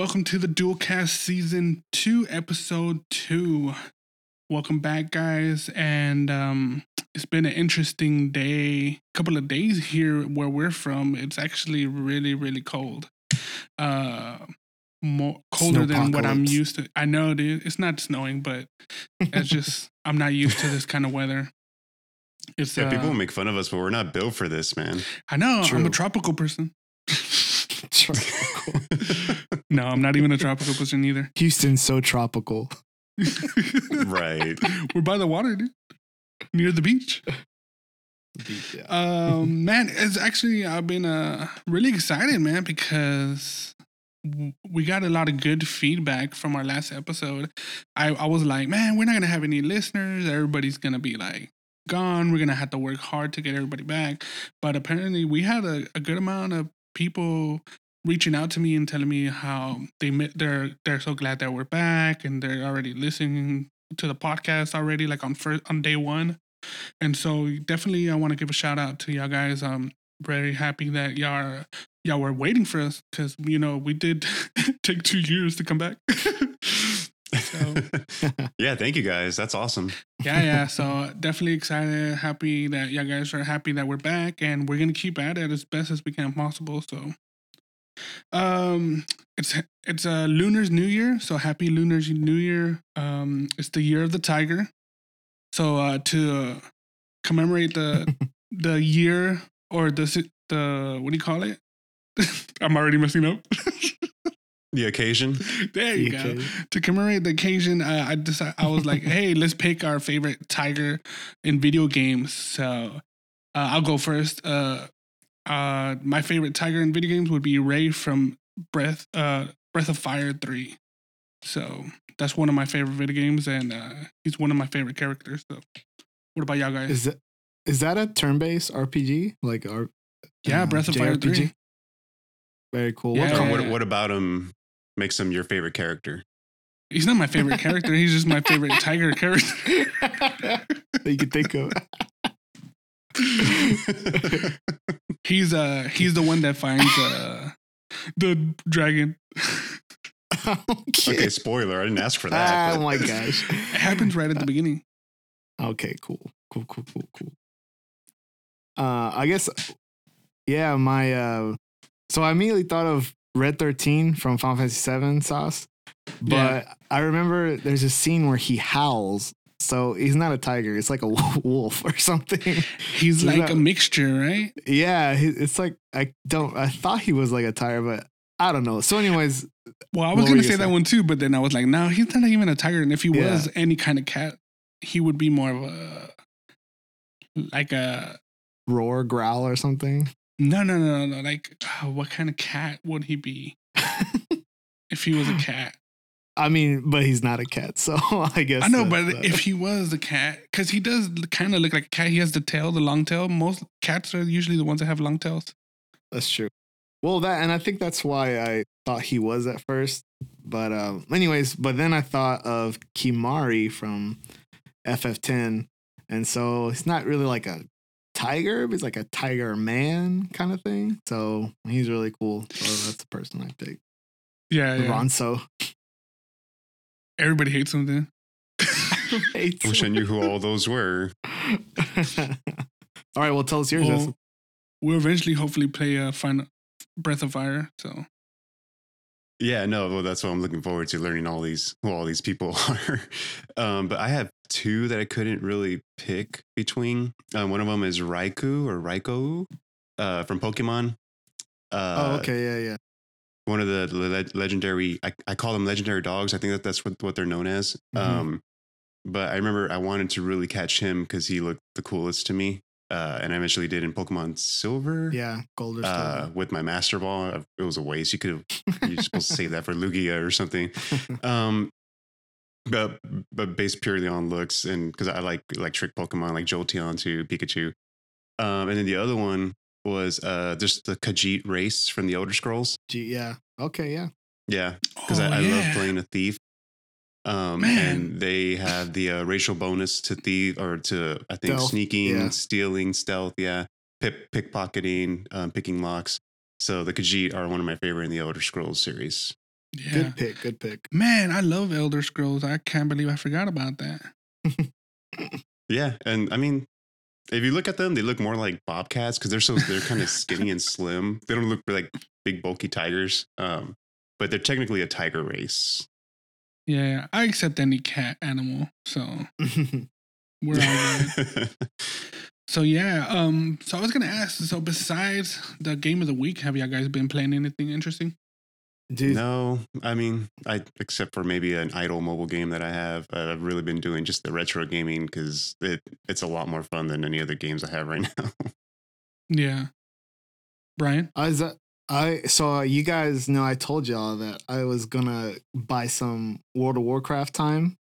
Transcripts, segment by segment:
Welcome to the Dualcast Season 2, Episode 2. Welcome back, guys. And um, it's been an interesting day, couple of days here where we're from. It's actually really, really cold. Uh, more colder than what I'm used to. I know, dude. It's not snowing, but it's just I'm not used to this kind of weather. It's Yeah, uh, people will make fun of us, but we're not built for this, man. I know I'm a tropical person. Tropical. No, I'm not even a tropical person either. Houston's so tropical. right. We're by the water, dude. Near the beach. Beach, Yeah. Um, man, it's actually I've been uh really excited, man, because we got a lot of good feedback from our last episode. I I was like, man, we're not gonna have any listeners. Everybody's gonna be like gone. We're gonna have to work hard to get everybody back. But apparently, we had a, a good amount of people reaching out to me and telling me how they they're they're so glad that we're back and they're already listening to the podcast already, like on first on day one. And so definitely I want to give a shout out to y'all guys. I'm very happy that y'all are, y'all were waiting for us because you know we did take two years to come back. so yeah, thank you guys. That's awesome. yeah, yeah. So definitely excited, happy that y'all guys are happy that we're back and we're gonna keep at it as best as we can possible. So um it's it's a lunar's new year so happy lunar's new year. Um it's the year of the tiger. So uh to uh, commemorate the the year or the si- the what do you call it? I'm already messing up. The occasion. there you go. Okay. to commemorate the occasion uh, i decided i was like hey let's pick our favorite tiger in video games. So uh, i'll go first. Uh uh my favorite tiger in video games would be ray from breath uh breath of fire 3 so that's one of my favorite video games and uh he's one of my favorite characters so what about y'all guys Is that is that a turn-based RPG? Like our yeah uh, breath of fire 3 Very cool. Yeah. What what, what about him makes him your favorite character? he's not my favorite character he's just my favorite tiger character that you could think of. he's uh he's the one that finds uh the dragon okay. okay, spoiler. I didn't ask for that. Oh but- my gosh. It happens right at the beginning. Okay, cool. Cool, cool, cool, cool. Uh I guess yeah, my uh so I immediately thought of Red 13 from Final Fantasy 7 Sasso. But Yeah. I remember there's a scene where he howls. So he's not a tiger, it's like a wolf or something. He's like that- a mixture, right? yeah, it's like I don't I thought he was like a tiger, but I don't know. So anyways, Well, I was gonna say that one too, but then I was like, no, he's not even a tiger. And if he Yeah. was any kind of cat, he would be more of a like a roar, growl or something. no, no, no, no, no. Like, uh, what kind of cat would he be if he was a cat? I mean, but he's not a cat, so I guess I know, that- but that- if he was a cat, because he does kind of look like a cat. He has the tail, the long tail. Most cats are usually the ones that have long tails. That's true. Well, that and I think that's why I thought he was at first. But um, anyways, but then I thought of Kimahri from FF10, and so it's not really like a tiger, but it's like a tiger man kind of thing. So he's really cool. So that's the person I picked. Yeah, yeah. Ronso. Everybody hates him then. Hates Wish I knew who all those were. All right, well, tell us yours. Well, Justin. we'll eventually, hopefully, play a final Breath of Fire. So Yeah, no, well, that's what I'm looking forward to learning all these who all these people are. Um, but I have two that I couldn't really pick between. Uh, one of them is Raikou or Raikou uh, from Pokemon. Uh, oh, okay, yeah, yeah. One of the le- legendary, I, I call them legendary dogs. I think that that's what, what they're known as. Mhm. Um, but I remember I wanted to really catch him because he looked the coolest to me. Uh, and I eventually did in Pokemon Silver Yeah, gold or uh, with my Master Ball. It was a waste. You could have you're supposed to save that for Lugia or something. Um, but but based purely on looks and because I like electric Pokemon like Jolteon to Pikachu. Um, and then the other one was uh just the Khajiit race from the Elder Scrolls. Yeah. Okay, yeah. Yeah, because Oh, I, I yeah. love playing a thief. Um, Man. and they have the uh, racial bonus to thief or to I think Stealth, sneaking, yeah. stealing, stealth, yeah, Pip, pickpocketing, um, picking locks. So the Khajiit are one of my favorite in the Elder Scrolls series. Yeah. Good pick. Good pick. Man, I love Elder Scrolls. I can't believe I forgot about that. Yeah, and I mean, if you look at them, they look more like bobcats because they're so they're kind of skinny and slim. They don't look like big bulky tigers. Um, but they're technically a tiger race. Yeah, I accept any cat animal. So we're all. So yeah, um, so I was gonna ask. So besides the game of the week, have y'all guys been playing anything interesting? Dude, no, I mean, I except for maybe an idle mobile game that I have. Uh, I've really been doing just the retro gaming because it it's a lot more fun than any other games I have right now. Yeah, Bryan. I was, uh, I so you guys know I told y'all that I was gonna buy some World of Warcraft time,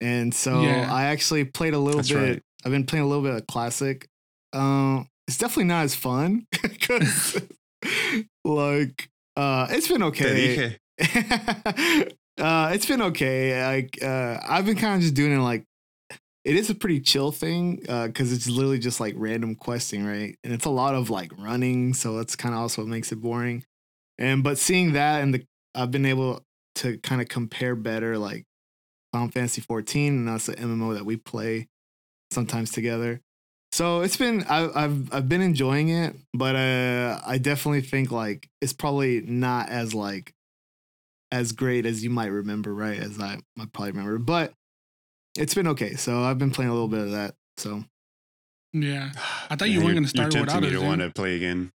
and so Yeah. I actually played a little That's bit. right. I've been playing a little bit of classic. Um, it's definitely not as fun because, like, uh, it's been okay. uh, it's been okay. Like uh, I've been kind of just doing it like it is a pretty chill thing because it's literally just like random questing, right? And it's a lot of like running, so that's kind of also what makes it boring. And but seeing that and the I've been able to kind of compare better like Final Fantasy 14, and that's the MMO that we play sometimes together. So it's been I, I've I've been enjoying it, but uh, I definitely think like it's probably not as like as great as you might remember, right? As I might probably remember, but it's been okay. So I've been playing a little bit of that. So Yeah, I thought you Yeah, weren't gonna start you're without tempting me to dude. want to play again.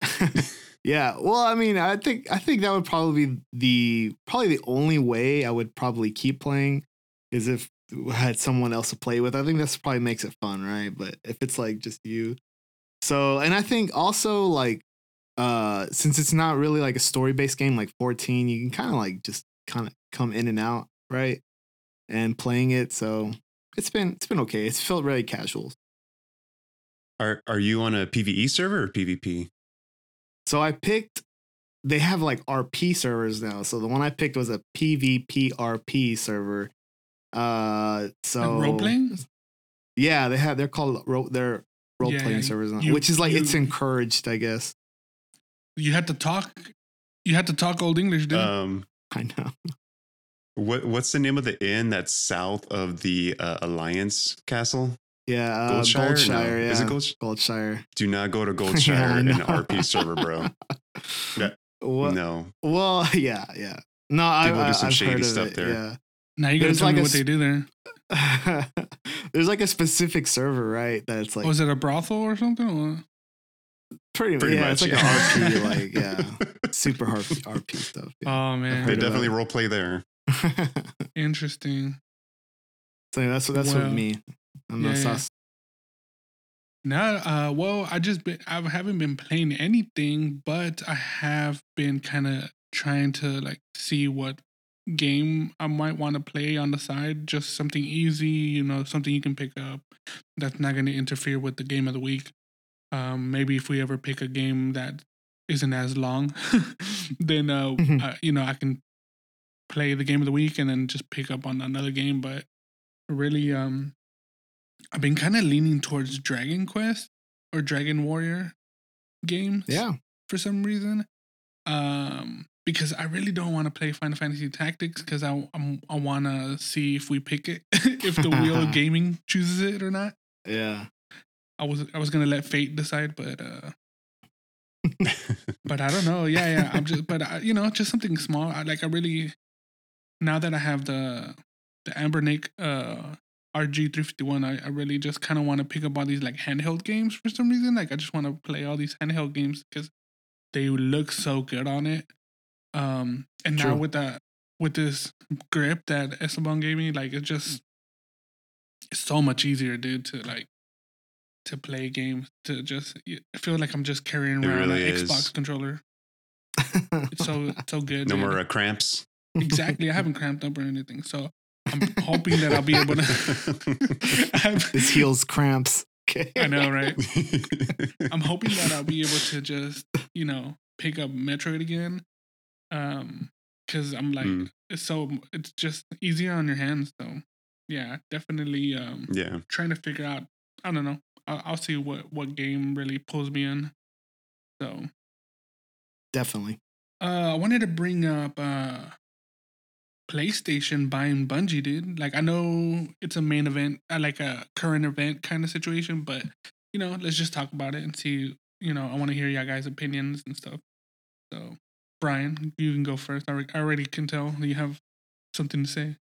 yeah, well, I mean, I think I think that would probably be the probably the only way I would probably keep playing is if I had someone else to play with. I think that's probably makes it fun, right? But if it's like just you, so and I think also like uh since it's not really like a story based game like 14, you can kind of like just kind of come in and out, right? And playing it, so it's been it's been okay. It's felt really casual. Are are you on a PVE server or PvP? So I picked. They have like RP servers now. So the one I picked was a PvP RP server. Uh, so Like role playing. Yeah, they have. They're called ro- they're role Yeah, playing servers you- which is like it's encouraged, I guess. You had to talk. You had to talk old English, dude. Um, I know. what what's the name of the inn that's south of the uh, Alliance Castle? Yeah, uh, Goldshire? Goldshire. No. Yeah, Is it Goldsh- Goldshire? Do not go to Goldshire I in an. RP server, bro. That- What? No, Well, yeah, yeah. No, I, People do I, some I've shady heard of stuff it, there. Yeah. Now you gotta tell like me a what they do there. There's like a specific server, right? That it's like Was it a brothel or something? Or? pretty, pretty yeah, much. it's like yeah. an RP, like yeah, super hard RP stuff. Yeah. Oh man, they definitely role play there. interesting. so that's what that's Well, what me. I'm yeah, not yeah. Sasso. No, uh, well, I just been, I haven't been playing anything, but I have been kind of trying to like see what game I might want to play on the side. Just something easy, you know, something you can pick up that's not going to interfere with the game of the week. Um, maybe if we ever pick a game that isn't as long, then uh, uh, you know, I can play the game of the week and then just pick up on another game. But really, um, I've been kind of leaning towards Dragon Quest or Dragon Warrior games. Yeah. For some reason, um, because I really don't want to play Final Fantasy Tactics because I I'm, I want to see if we pick it, if the Wheel of Gaming chooses it or not. Yeah. I was I was gonna let fate decide, but uh, but I don't know. Yeah, yeah. I'm just, but I, you know, just something small. I like. I really now that I have the the Anbernic uh RG351, I, I really just kind of want to pick up all these like handheld games for some reason. Like I just want to play all these handheld games because they look so good on it. Um, and now with that with this grip that Esteban gave me, like it's just it's so much easier, dude, to like to play games. To just I feel like I'm just carrying It around really an is. Xbox controller. It's so so good. no dude. more uh, cramps. exactly. I haven't cramped up or anything, so I'm hoping that I'll be able to. this heals cramps. Okay. I know, right? I'm hoping that I'll be able to just, you know, pick up Metroid again. Um, because I'm like, Mm. it's so it's just easier on your hands. So, yeah, definitely. Um, yeah. trying to figure out. I don't know. I'll, I'll see what what game really pulls me in. So, Definitely. Uh, I wanted to bring up uh, PlayStation buying Bungie, dude. Like, I know it's a main event, uh, like a current event kind of situation, but you know, let's just talk about it and see. You know, I want to hear y'all guys' opinions and stuff. So, Bryan, you can go first. I, re- I already can tell you have something to say.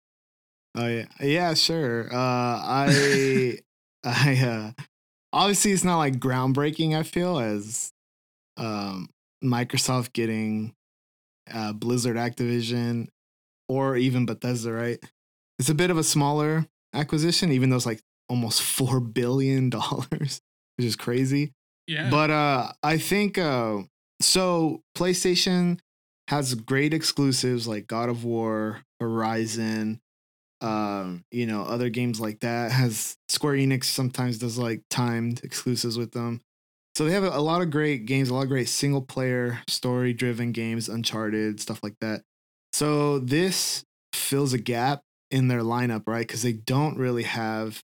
Oh yeah, yeah, sure. Uh, I, I, uh, obviously it's not like groundbreaking. I feel as, um, Microsoft getting, uh, Blizzard, Activision, or even Bethesda, right? It's a bit of a smaller acquisition, even though it's like almost four billion dollars, which is crazy. Yeah. But uh, I think uh, so. PlayStation has great exclusives like God of War, Horizon, um, you know, other games like that. Has Square Enix sometimes does like timed exclusives with them. So they have a, lot of great games, a lot of great single player story driven games, Uncharted stuff like that. So this fills a gap in their lineup, right? Because they don't really have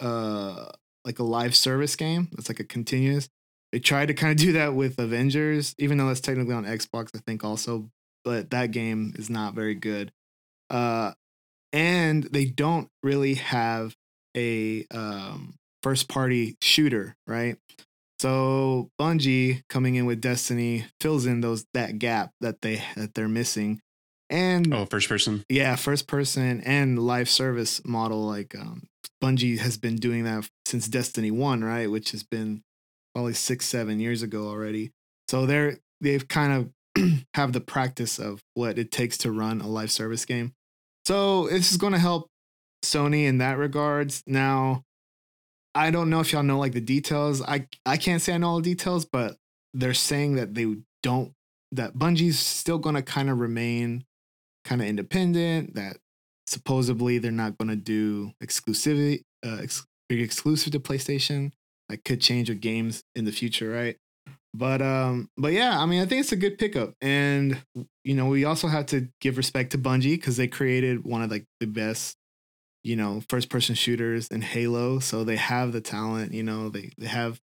uh like a live service game. It's like a continuous. They tried to kind of do that with Avengers, even though that's technically on Xbox, I think also, but that game is not very good. Uh, and they don't really have a um, first party shooter, right? So Bungie coming in with Destiny fills in those that gap that they that they're missing. And Oh, first person. yeah, first person and live service model. Like um, Bungie has been doing that since Destiny One, right? Which has been probably six, seven years ago already. So they're they've kind of have the practice of what it takes to run a live service game. So this is going to help Sony in that regards. Now, I don't know if y'all know like the details. I I can't say I know all the details, but they're saying that they don't that Bungie's still going to kind of remain kind of independent. That supposedly they're not going to do exclusivity, uh, ex- exclusive to PlayStation. That could change with games in the future, right? But um, but yeah, I mean, I think it's a good pickup, and you know, we also have to give respect to Bungie because they created one of like the best, you know, first person shooters in Halo. So they have the talent, you know, they they have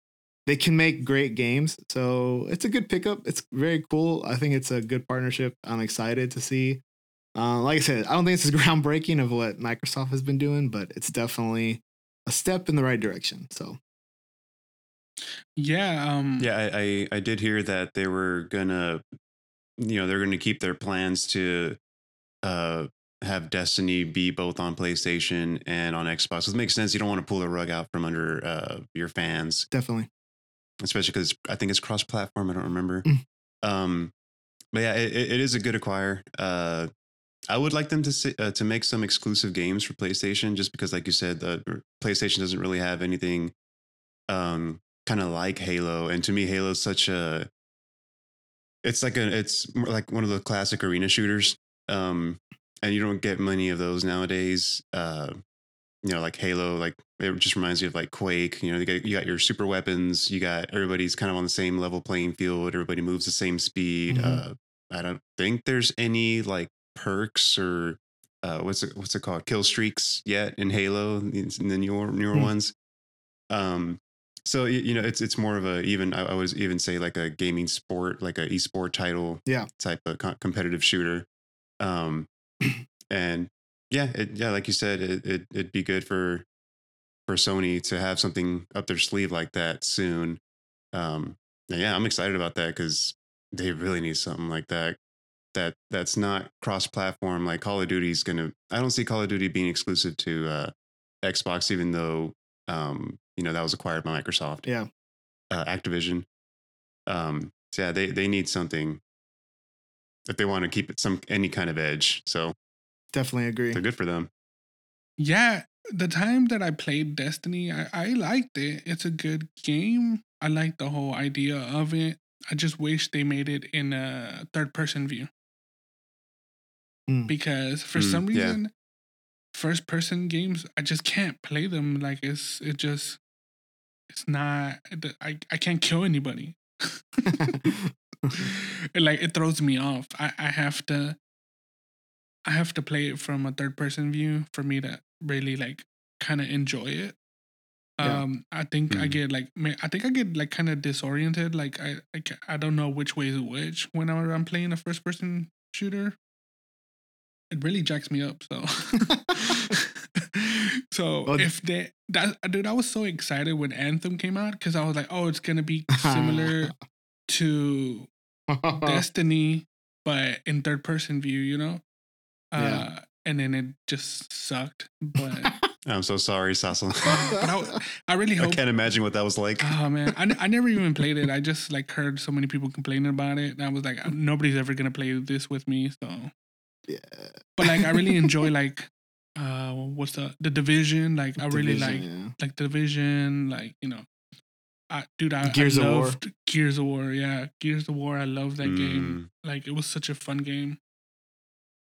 they can make great games. So it's a good pickup. It's very cool. I think it's a good partnership. I'm excited to see. Uh, like I said, I don't think it's as groundbreaking of what Microsoft has been doing, but it's definitely a step in the right direction. So yeah. Um, Yeah, I, I I did hear that they were gonna, you know, they're gonna keep their plans to, uh, have Destiny be both on PlayStation and on Xbox. It makes sense. You don't want to pull the rug out from under uh, your fans, definitely, especially because I think it's cross-platform. I don't remember. Mm. Um, but yeah, it, it is a good acquire. Uh, I would like them to si- uh, to make some exclusive games for PlayStation, just because, like you said, the PlayStation doesn't really have anything um, kind of like Halo, and to me, Halo is such a it's like a it's like one of the classic arena shooters, um, and you don't get many of those nowadays. Uh, you know, like Halo, like it just reminds me of like Quake. You know, you got, you got your super weapons. You got everybody's kind of on the same level playing field. Everybody moves the same speed. Mhm. Uh, I don't think there's any like perks or uh, what's it what's it called kill streaks yet in Halo in the newer newer Hmm. ones. Um, so you know it's it's more of a even I, I would even say like a gaming sport like a esport title Yeah. type of co- competitive shooter. Um, and yeah, it, yeah, like you said, it, it it'd be good for for Sony to have something up their sleeve like that soon. Um, yeah, I'm excited about that because they really need something like that. That that's not cross platform like Call of Duty is gonna. I don't see Call of Duty being exclusive to uh, Xbox, even though um, you know that was acquired by Microsoft yeah, uh, Activision. Um, so yeah, they they need something if they want to keep it some any kind of edge. So definitely agree. they're good for them. Yeah, the time that I played Destiny, I, I liked it. It's a good game. I like the whole idea of it. I just wish they made it in a third person view. Mm. Because for Mm, some yeah. reason, first person games, I just can't play them. Like it's it just it's not I, I can't kill anybody. Like it throws me off. I, I have to I have to play it from a third person view for me to really like kind of enjoy it. Yeah. Um, I think I Mhm. get like, I think I get like kind of disoriented. Like I, I, I don't know which way is which whenever I'm playing a first person shooter. It really jacks me up. So, so Well, if they that dude, I was so excited when Anthem came out because I was like, oh, it's gonna be similar to Destiny, but in third person view, you know. Uh, Yeah. And then it just sucked. But, I'm so sorry, Sasso. but I, I really I can't imagine what that was like. Oh man, I, I never even played it. I just like heard so many people complaining about it, and I was like, nobody's ever gonna play this with me. So, yeah. but like, I really enjoy like, uh, what's the the division? Like, I really like Division, like division. Like, you know, I dude, I Gears I of War. loved Gears of War. Yeah, Gears of War. I love that game. Mm. Like, it was such a fun game,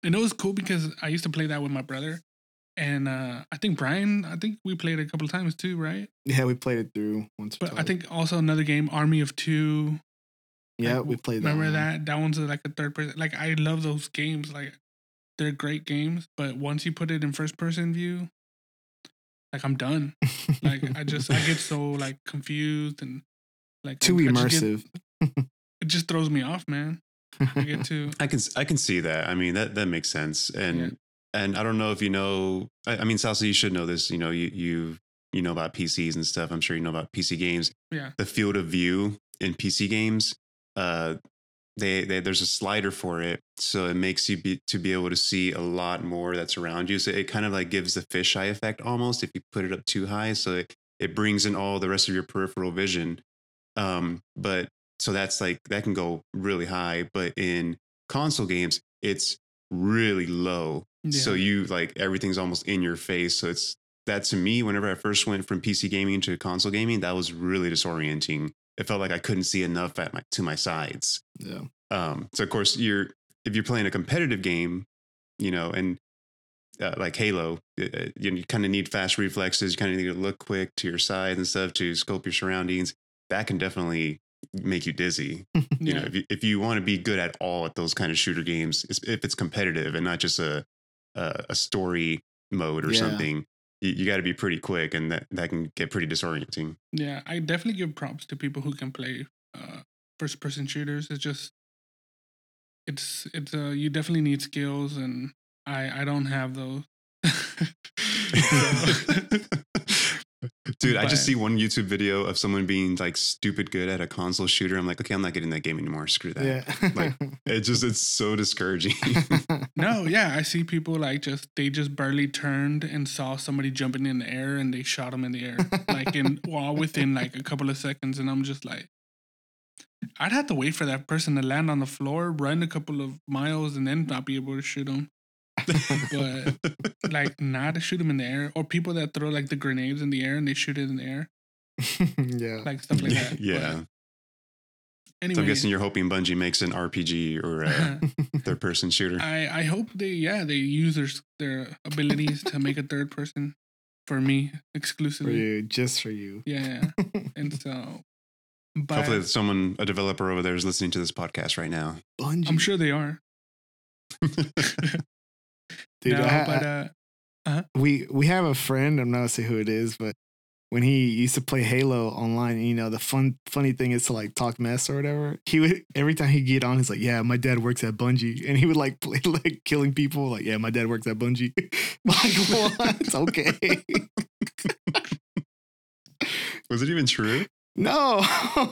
and it was cool because I used to play that with my brother. And uh, I think Bryan, I think we played a couple of times too, right? Yeah, we played it through once. But I think also another game, Army of Two. yeah, like, we played that. Remember that? That one's like a third person. Like I love those games. Like they're great games, but once you put it in first person view, like I'm done. Like I just I get so like confused and like too I- I just get- immersive. it just throws me off, man. I get too. I can I can see that. I mean that that makes sense. And Yeah. and I don't know if you know. I, I mean, Sasso, you should know this. You know, you you you know about PCs and stuff. I'm sure you know about PC games. Yeah. The field of view in PC games, uh, they, they there's a slider for it, so it makes you be to be able to see a lot more that's around you. So it kind of like gives the fisheye effect almost if you put it up too high. So it, it brings in all the rest of your peripheral vision. Um, but so that's like that can go really high, but in console games, it's really low. So you like everything's almost in your face. So it's that to me, whenever I first went from PC gaming to console gaming, that was really disorienting. It felt like I couldn't see enough at my to my sides. yeah. Um, so of course you're if you're playing a competitive game, you know, and uh, like Halo, uh, you, you kind of need fast reflexes. You kind of need to look quick to your side and stuff to scope your surroundings. That can definitely make you dizzy. You know, if you, if you want to be good at all at those kind of shooter games, if it's competitive and not just a a, a story mode or Yeah. something, you, you got to be pretty quick, and that that can get pretty disorienting. Yeah, I definitely give props to people who can play uh, first person shooters. It's just it's it's uh you definitely need skills and I I don't have those. Dude, I just see one YouTube video of someone being like stupid good at a console shooter. I'm like, okay, I'm not getting that game anymore. Screw that. Yeah. Like, It just it's so discouraging. no, yeah, I see people like just they just barely turned and saw somebody jumping in the air and they shot them in the air like in well within like a couple of seconds and I'm just like I'd have to wait for that person to land on the floor, run a couple of miles, and then not be able to shoot them. But like not to shoot them in the air, or people that throw like the grenades in the air and they shoot it in the air, yeah. like stuff like that. yeah. But So anyway, I'm guessing you're hoping Bungie makes an RPG or a third person shooter. I I hope they yeah they use their their abilities to make a third person for me for exclusively. you, just for you. Yeah, and so, but Hopefully, someone, a developer over there, is listening to this podcast right now. Bungie. I'm sure they are. Dude, no, I- but uh, we we have a friend. I'm not gonna say who it is, but when he used to play Halo online, you know, the fun funny thing is to like talk mess or whatever. He would every time he get on, he's like, "Yeah, my dad works at Bungie," and he would like play like killing people. Like, "Yeah, my dad works at Bungie." like, what? It's okay. Was it even true? no,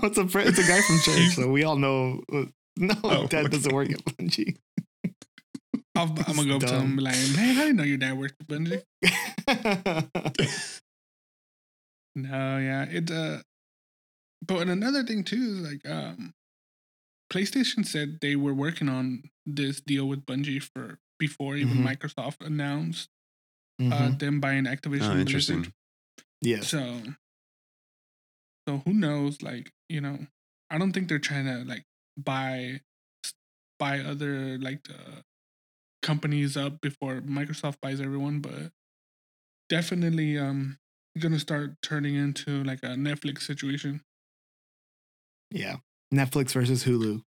it's a it's a guy from church, so we all know. uh, No, Oh, dad doesn't work at Bungie. I'll, I'm gonna go up to him and be like, man, I didn't know your dad worked at Bungie. No, yeah, it. uh But another thing too is like, um PlayStation said they were working on this deal with Bungie for before even Mhm. Microsoft announced uh, Mhm. them buying Activision. Oh, interesting. Blizzard. Yes. So, so who knows? Like, you know, I don't think they're trying to like buy buy other like the companies up before Microsoft buys everyone, but definitely um gonna start turning into like a Netflix situation. Yeah. Netflix versus Hulu.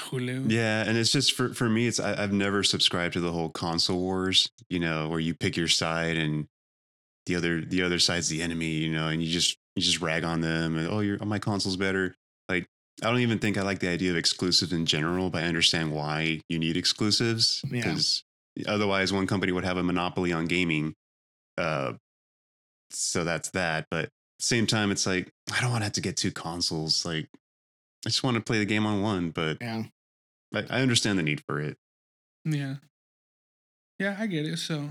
Hulu. Yeah, and it's just for for me, it's I, I've never subscribed to the whole console wars. You know, where you pick your side and the other the other side's the enemy, you know, and you just you just rag on them and oh, your my console's better. Like I don't even think I like the idea of exclusives in general, but I understand why you need exclusives Yeah. because otherwise one company would have a monopoly on gaming. Uh, so that's that. But same time, it's like I don't want to have to get two consoles. Like I just want to play the game on one, but Yeah. I, I understand the need for it. Yeah. Yeah, I get it. So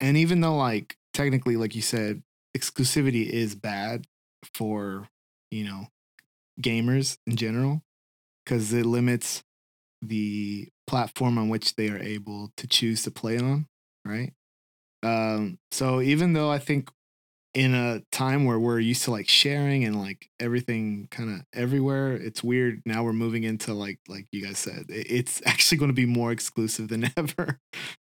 And even though like technically, like you said, exclusivity is bad for, you know, gamers in general, because it limits the platform on which they are able to choose to play on, right? Um, so even though I think in a time where we're used to like sharing and like everything kind of everywhere, it's weird. Now we're moving into like like you guys said, it's actually going to be more exclusive than ever.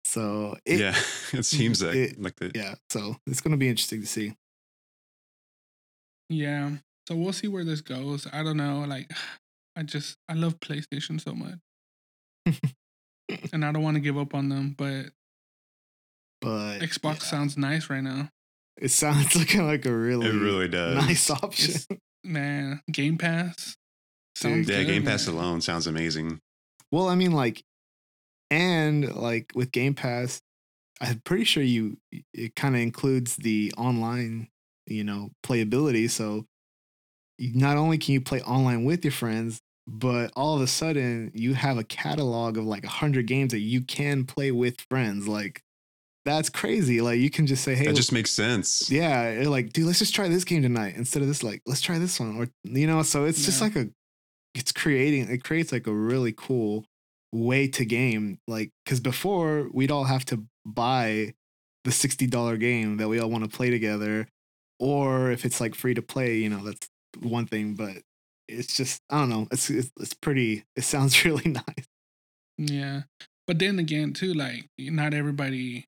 So it, yeah, it seems like it- like the yeah so it's going to be interesting to see yeah. So we'll see where this goes. I don't know. Like I just I love PlayStation so much. and I don't want to give up on them, but but Xbox yeah, sounds nice right now. it sounds looking like a really, it really does. nice option It's- Man, Game Pass. Dude, Yeah, good, Game Pass man. alone sounds amazing. well i mean like and like with game pass i'm pretty sure you it kind of includes the online you know playability so you, not only can you play online with your friends but all of a sudden you have a catalog of like 100 games that you can play with friends like that's crazy like you can just say hey That just makes sense. yeah like dude let's just try this game tonight instead of this like let's try this one or you know so it's just like a it's creating it creates like a really cool way to game like because before we'd all have to buy the $60 game that we all want to play together or if it's like free to play you know that's one thing but it's just i don't know it's it's, it's pretty it sounds really nice Yeah. But then again, too, like not everybody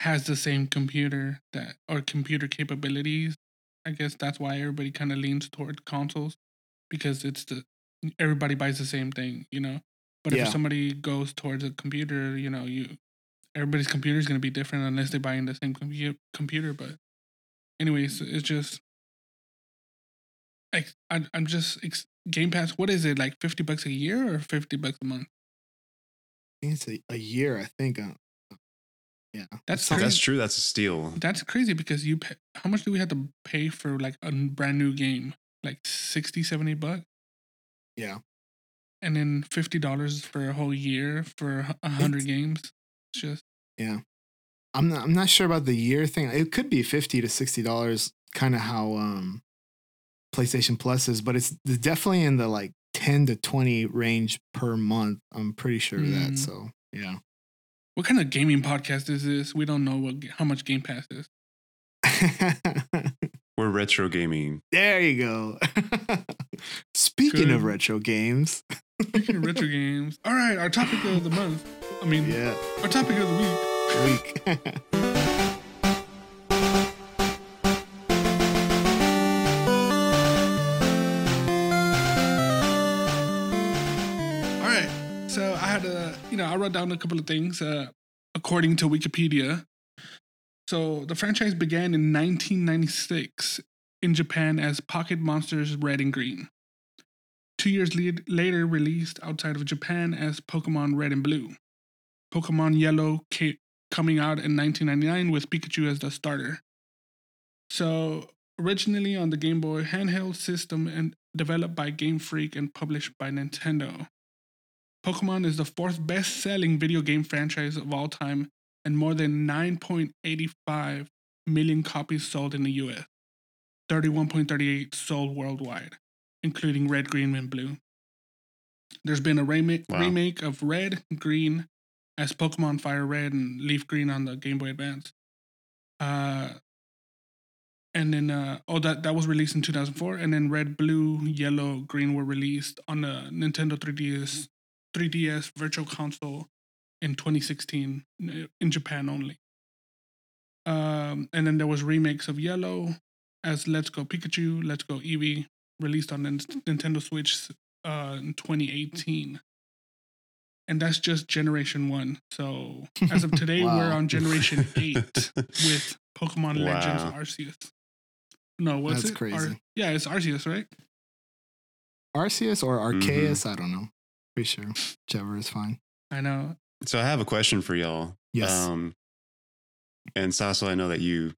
has the same computer that or computer capabilities. I guess that's why everybody kind of leans toward consoles because it's the everybody buys the same thing, you know. But Yeah. if somebody goes towards a computer, you know, you everybody's computer is going to be different unless they buy in the same compu- computer. But anyways, it's just I, I'm just ex- Game Pass. What is it like? Fifty bucks a year or fifty bucks a month? I think it's a, a year i think uh, yeah That's Something- That's true. That's a steal. That's crazy because you pay, how much do we have to pay for like a brand new game? Like 60, 70 bucks? yeah And then $50 for a whole year for a 100 games? It's just, yeah, I'm not, I'm not sure about the year thing. It could be fifty to sixty dollars, kind of how um, PlayStation Plus is, but it's definitely in the like ten to twenty range per month. I'm pretty sure of that. Mm. So yeah, what kind of gaming podcast is this? We don't know what how much Game Pass is. We're retro gaming. there you go. Speaking of retro games, Speaking of retro games. All right, our topic of the month. I mean, yeah, our topic of the week. week. Know, I wrote down a couple of things uh, according to Wikipedia. So the franchise began in 1996 in Japan as Pocket Monsters Red and Green. Two years lead, later, released outside of Japan as Pokemon Red and Blue. Pokemon Yellow ca- coming out in 1999 with Pikachu as the starter. So originally on the Game Boy handheld system and developed by Game Freak and published by Nintendo. Pokemon is the fourth best selling video game franchise of all time and more than 9.85 million copies sold in the US, 31.38 sold worldwide, including Red, Green, and Blue. There's been a remake, Wow. remake of Red, Green as Pokemon Fire Red and Leaf Green on the Game Boy Advance. Uh, and then uh, oh that that was released in 2004 and then red blue yellow green were released on the nintendo 3ds 3ds virtual console in 2016 in japan only um, and then there was remakes of yellow as let's go pikachu let's go eevee released on Nin- nintendo switch uh, in 2018 and that's just generation one so as of today we're on generation eight with Pokemon Legends Arceus. No, what's That's it? crazy. yeah, it's Arceus, right? Arceus or. Arceus? I don't know. Pretty sure whichever is fine. I know. So I have a question for y'all. Yes. Um, and Sasso, I know that you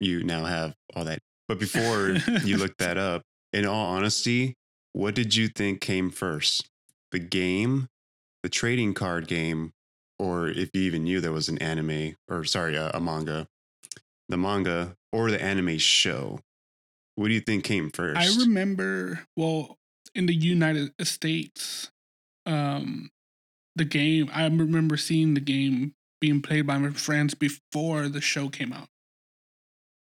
you now have all that, but before you looked that up, in all honesty, what did you think came first? The game, the trading card game, or if you even knew there was an anime or sorry, a, a manga, the manga or the anime show? What do you think came first? I remember, well, in the United States, um, the game, I remember seeing the game being played by my friends before the show came out.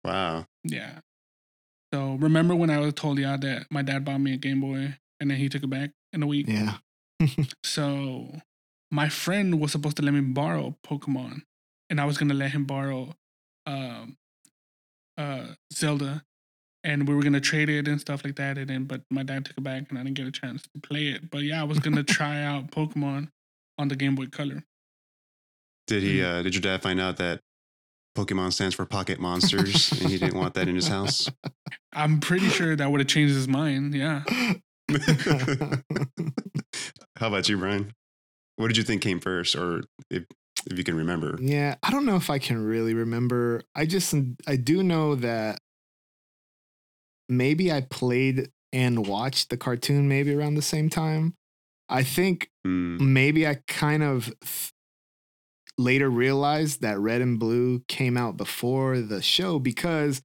wow. Yeah. So remember when I was told y'all that my dad bought me a Game Boy and then he took it back in a week? Yeah. So my friend was supposed to let me borrow Pokemon, and I was gonna let him borrow um, uh, Zelda, and we were gonna trade it and stuff like that. And then, but my dad took it back, and I didn't get a chance to play it. But yeah, I was gonna try out Pokemon on the Game Boy Color. Did he? Mm. Uh, did your dad find out that Pokemon stands for Pocket Monsters, and he didn't want that in his house? I'm pretty sure that would have changed his mind. Yeah. How about you, Bryan? What did you think came first, or if if you can remember? Yeah, I don't know if I can really remember. I just I do know that maybe I played and watched the cartoon maybe around the same time. I think Hmm. maybe I kind of th- later realized that Red and Blue came out before the show because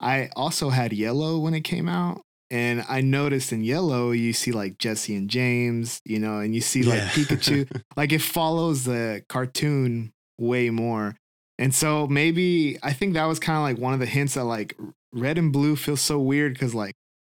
I also had Yellow when it came out. And I noticed in Yellow, you see like Jessie and James, you know, and you see like Yeah. Pikachu. like it follows the cartoon way more. And so maybe I think that was kind of like one of the hints that like red and blue feels so weird because like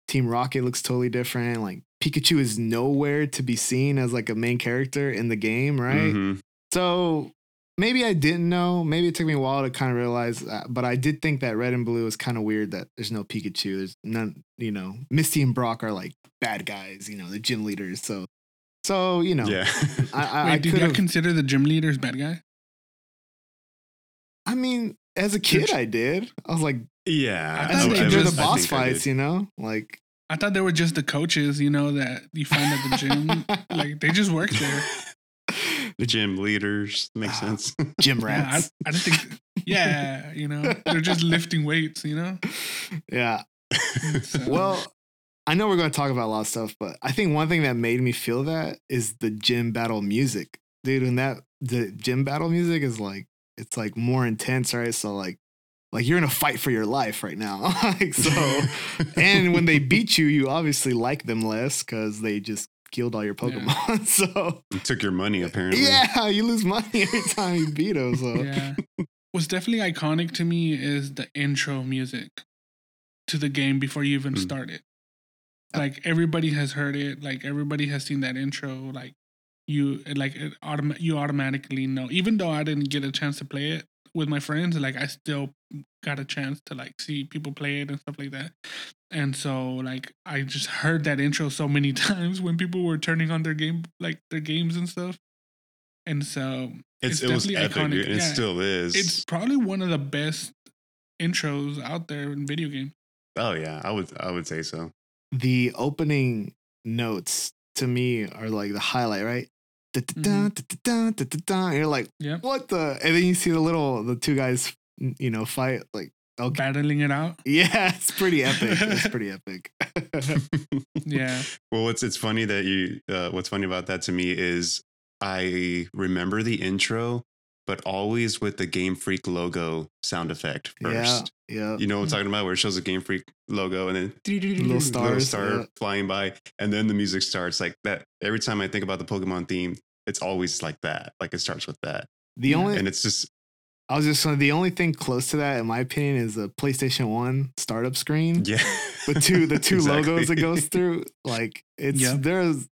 Team Rocket looks totally different. Like Pikachu is nowhere to be seen as like a main character in the game, right? Mhm. So maybe I didn't know. Maybe it took me a while to kind of realize that. But I did think that red and blue is kind of weird that there's no Pikachu. There's none, you know, Misty and Brock are like bad guys, you know, the gym leaders. So, so, you know, Yeah. I, I, Wait, I did y'all consider the gym leaders bad guy? I mean, as a kid, I did. I was like, yeah. I I thought think they they're the boss fights, you know? Like, I thought they were just the coaches, you know, that you find at the gym. like they just work there. the gym leaders makes Ah. sense. gym Yeah, I, rats. I didn't think. Yeah, you know, they're just lifting weights. You know. yeah. So- Well, I know we're going to talk about a lot of stuff, but I think one thing that made me feel that is the gym battle music, dude. And that the gym battle music is like it's like more intense, right? So like, like you're in a fight for your life right now. like so, and when they beat you, you obviously like them less because they just killed all your Pokemon. so You took your money apparently. yeah, you lose money every time you beat them. So yeah, what's definitely iconic to me is the intro music to the game before you even Mm. start it. Like everybody has heard it. Like everybody has seen that intro. Like you, like it autom- you automatically know. Even though I didn't get a chance to play it with my friends, like I still got a chance to like see people play it and stuff like that. And so like I just heard that intro so many times when people were turning on their game like their games and stuff. And so It's, It's it was definitely epic, iconic, dude, and it still is. it's probably one of the best intros out there in video games. oh yeah, I would I would say so. the opening notes to me are like the highlight, right? And You're like, Yeah. what the? And then you see the little, the two guys, you know, fight. Like, okay. Battling it out. Yeah, it's pretty epic. It's pretty epic. Yeah. well, what's it's funny that you uh, what's funny about that to me is I remember the intro, but always with the Game Freak logo sound effect first. yeah. You know what I'm mm. talking about, where it shows a Game Freak logo and then Little stars, star yeah. flying by, and then the music starts like that. Every time I think about the Pokemon theme, it's always like that. Like it starts with that, The Yeah. only, and it's just I was just saying, the only thing close to that, in my opinion, is the PlayStation One startup screen. yeah. The two, the two Exactly. logos it goes through. Like, it's Yep. there's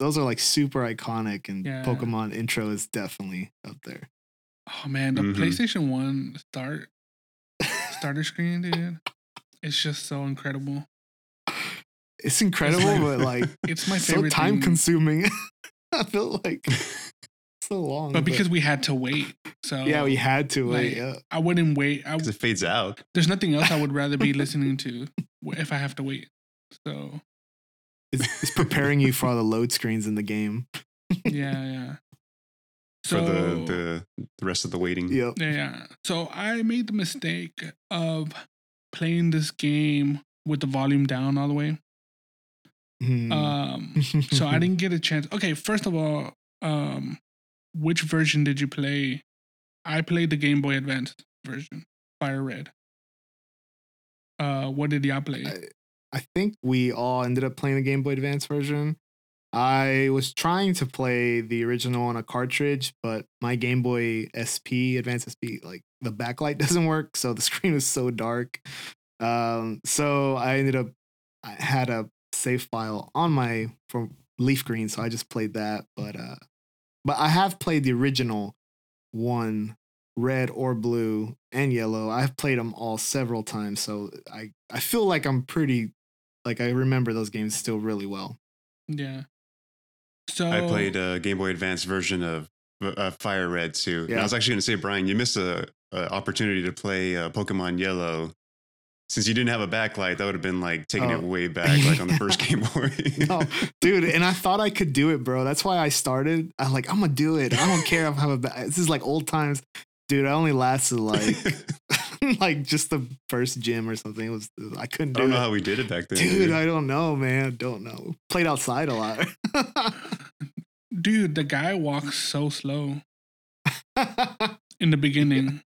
those are like super iconic, and Yeah. Pokemon intro is definitely up there. Oh man, the Mhm. PlayStation One start starter screen, dude. It's just so incredible. It's incredible, my- but like It's my favorite. so time thing. consuming. I feel like so long. but because we had to wait, so yeah, we had to wait. yeah. I wouldn't wait. I, Because it fades out. there's nothing else I would rather be listening to if I have to wait. So It's, it's preparing you for all the load screens in the game. yeah, yeah. For the, the the rest of the waiting. Yep. Yeah, yeah. So I made the mistake of playing this game with the volume down all the way. Hmm. Um, so I didn't get a chance. Okay, first of all, um, which version did you play? I played the Game Boy Advance version, Fire Red. Uh, what did y'all play? I, I think we all ended up playing the Game Boy Advance version. I was trying to play the original on a cartridge, but my Game Boy SP, Advance SP, like the backlight doesn't work, so the screen was so dark. Um, so I ended up I had a save file on my from Leaf Green, so I just played that. But uh, but I have played the original one, red or blue and yellow. I've played them all several times, so I I feel like I'm pretty like I remember those games still really well. yeah. So I played a Game Boy Advance version of uh, Fire Red too. And I was actually going to say, Bryan, you missed a, a opportunity to play uh, Pokemon Yellow. Since you didn't have a backlight, that would have been like taking Oh. it way back, like on the first Game Boy. No, dude, and I thought I could do it, bro. That's why I started. I'm like I'm gonna do it. I don't care if I have a. Ba- this is like old times, dude. I only lasted like like just the first gym or something. It was I couldn't I do don't know it. how we did it back then. Dude, I don't know, man. Don't know. Played outside a lot. dude, the guy walks so slow in the beginning.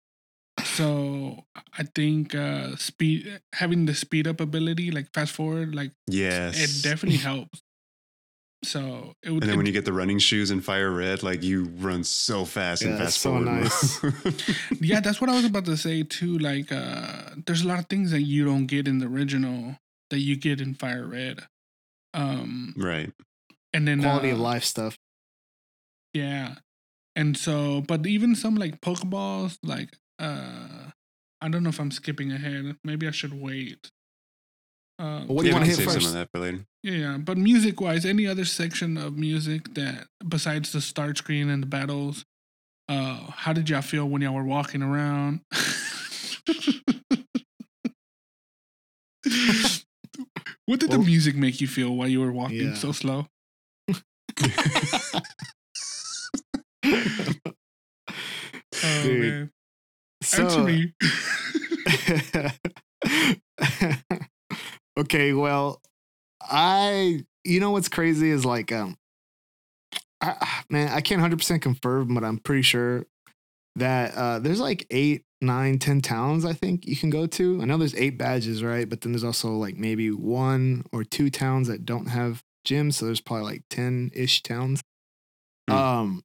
So I think uh speed having the speed up ability, like fast forward, like yes. it definitely helps. So it would And then it- when you get the running shoes in Fire Red, like you run so fast Yeah, and fast so forward. nice. yeah, that's what I was about to say too. Like, uh, there's a lot of things that you don't get in the original that you get in Fire Red. Um, right. and then Quality of uh, life stuff. Yeah, and so, but even some like Pokeballs, like, uh, I don't know if I'm skipping ahead. Maybe I should wait. Uh, What do yeah, you we want to can hit save some first? of that for later. yeah, yeah, but music wise, any other section of music that besides the start screen and the battles, uh, how did y'all feel when y'all were walking around? what did the music make you feel while you were walking Yeah. so slow? Oh Dude, man, So, answer me. okay, well, I you know what's crazy is like um I, man, I can't 100% confirm, but I'm pretty sure that uh there's like eight, nine, ten towns I think you can go to. I know there's eight badges, right? But then there's also like maybe one or two towns that don't have gyms, so there's probably like 10-ish towns. Hmm. Um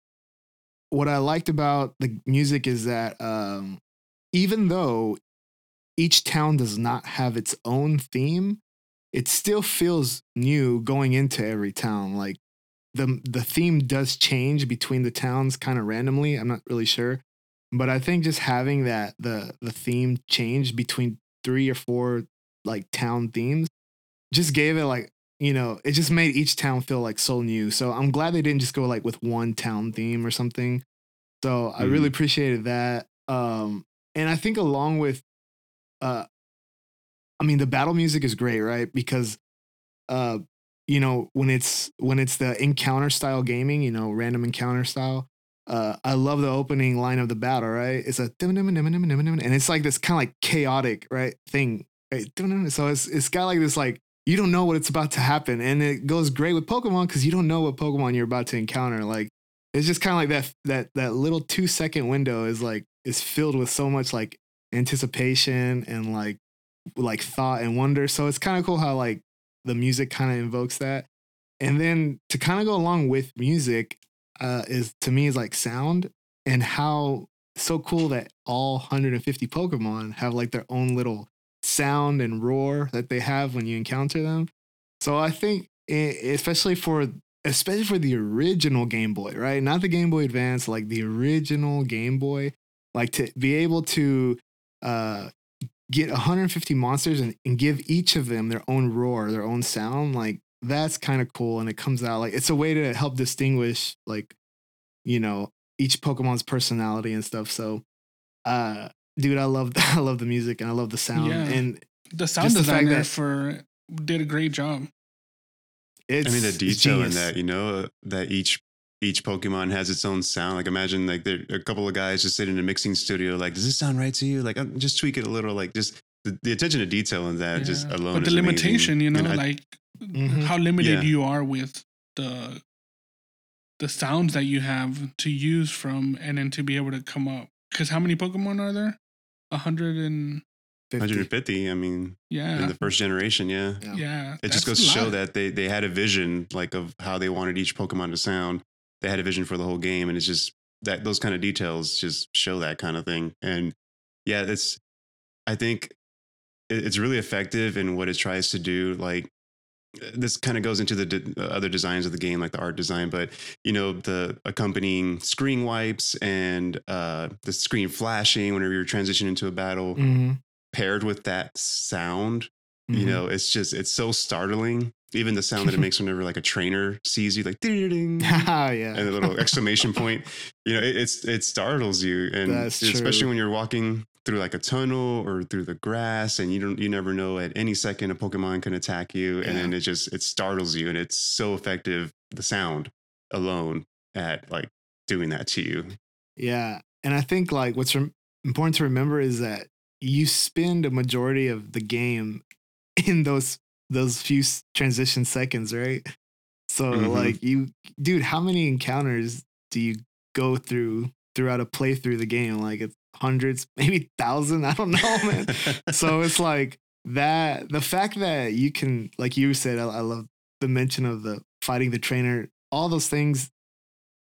what I liked about the music is that um even though each town does not have its own theme, it still feels new going into every town. Like the the theme does change between the towns kind of randomly. I'm not really sure, but I think just having that the the theme change between three or four like town themes just gave it like you know it just made each town feel like so new. So I'm glad they didn't just go like with one town theme or something. So I really appreciated that. Um, and I think along with uh I mean the battle music is great, right? Because uh you know, when it's when it's the encounter style gaming, you know, random encounter style, uh I love the opening line of the battle, right? It's a and it's like this kind of like chaotic, right, thing. So it's it's got like this like you don't know what it's about to happen and it goes great with Pokemon cuz you don't know what Pokemon you're about to encounter. Like it's just kind of like that that that little 2 second window is like is filled with so much like anticipation and like like thought and wonder. So it's kind of cool how like the music kind of invokes that. And then to kind of go along with music uh, is to me is like sound and how so cool that all 150 Pokemon have like their own little sound and roar that they have when you encounter them. So I think e- especially for especially for the original Game Boy, right? Not the Game Boy Advance, like the original Game Boy, like to be able to uh get 150 monsters and, and give each of them their own roar, their own sound, like that's kind of cool. And it comes out like it's a way to help distinguish like, you know, each Pokemon's personality and stuff. So, uh, dude, I love I love the music and I love the sound Yeah. and The sound Just the fact designer that- for did a great job. it's I mean, the it's detail in that, you know, that each each Pokemon has its own sound. Like imagine like there a couple of guys just sitting in a mixing studio. Like, does this sound right to you? Like, um, just tweak it a little. Like, just the, the attention to detail in that just Yeah. alone. But the is amazing. limitation, you know, I- like Mhm. how limited Yeah. you are with the the sounds that you have to use from and then to be able to come up. Because how many Pokemon are there? A hundred and 50. 150. I mean, yeah, in the first generation, yeah. Yeah. yeah. It just goes to show that they they had a vision like of how they wanted each Pokemon to sound. They had a vision for the whole game, and it's just that those kind of details just show that kind of thing. And yeah, it's I think it's really effective in what it tries to do. Like this kind of goes into the de- other designs of the game, like the art design, but you know the accompanying screen wipes and uh, the screen flashing whenever you're transitioning into a battle, Mhm. paired with that sound Mhm. you know it's just it's so startling even the sound that it makes whenever like a trainer sees you like ding Ah, yeah. and a little exclamation point you know it, it's it startles you and That's especially true. when you're walking through like a tunnel or through the grass and you don't you never know at any second a pokemon can attack you and then it just it startles you and it's so effective the sound alone at like doing that to you Yeah. And I think like what's rem- important to remember is that you spend a majority of the game in those those few transition seconds, right? So Mhm. like you dude, how many encounters do you go through throughout a playthrough the game? Like it's hundreds, maybe thousand, I don't know, man. so it's like that the fact that you can like you said I, I love the mention of the fighting the trainer all those things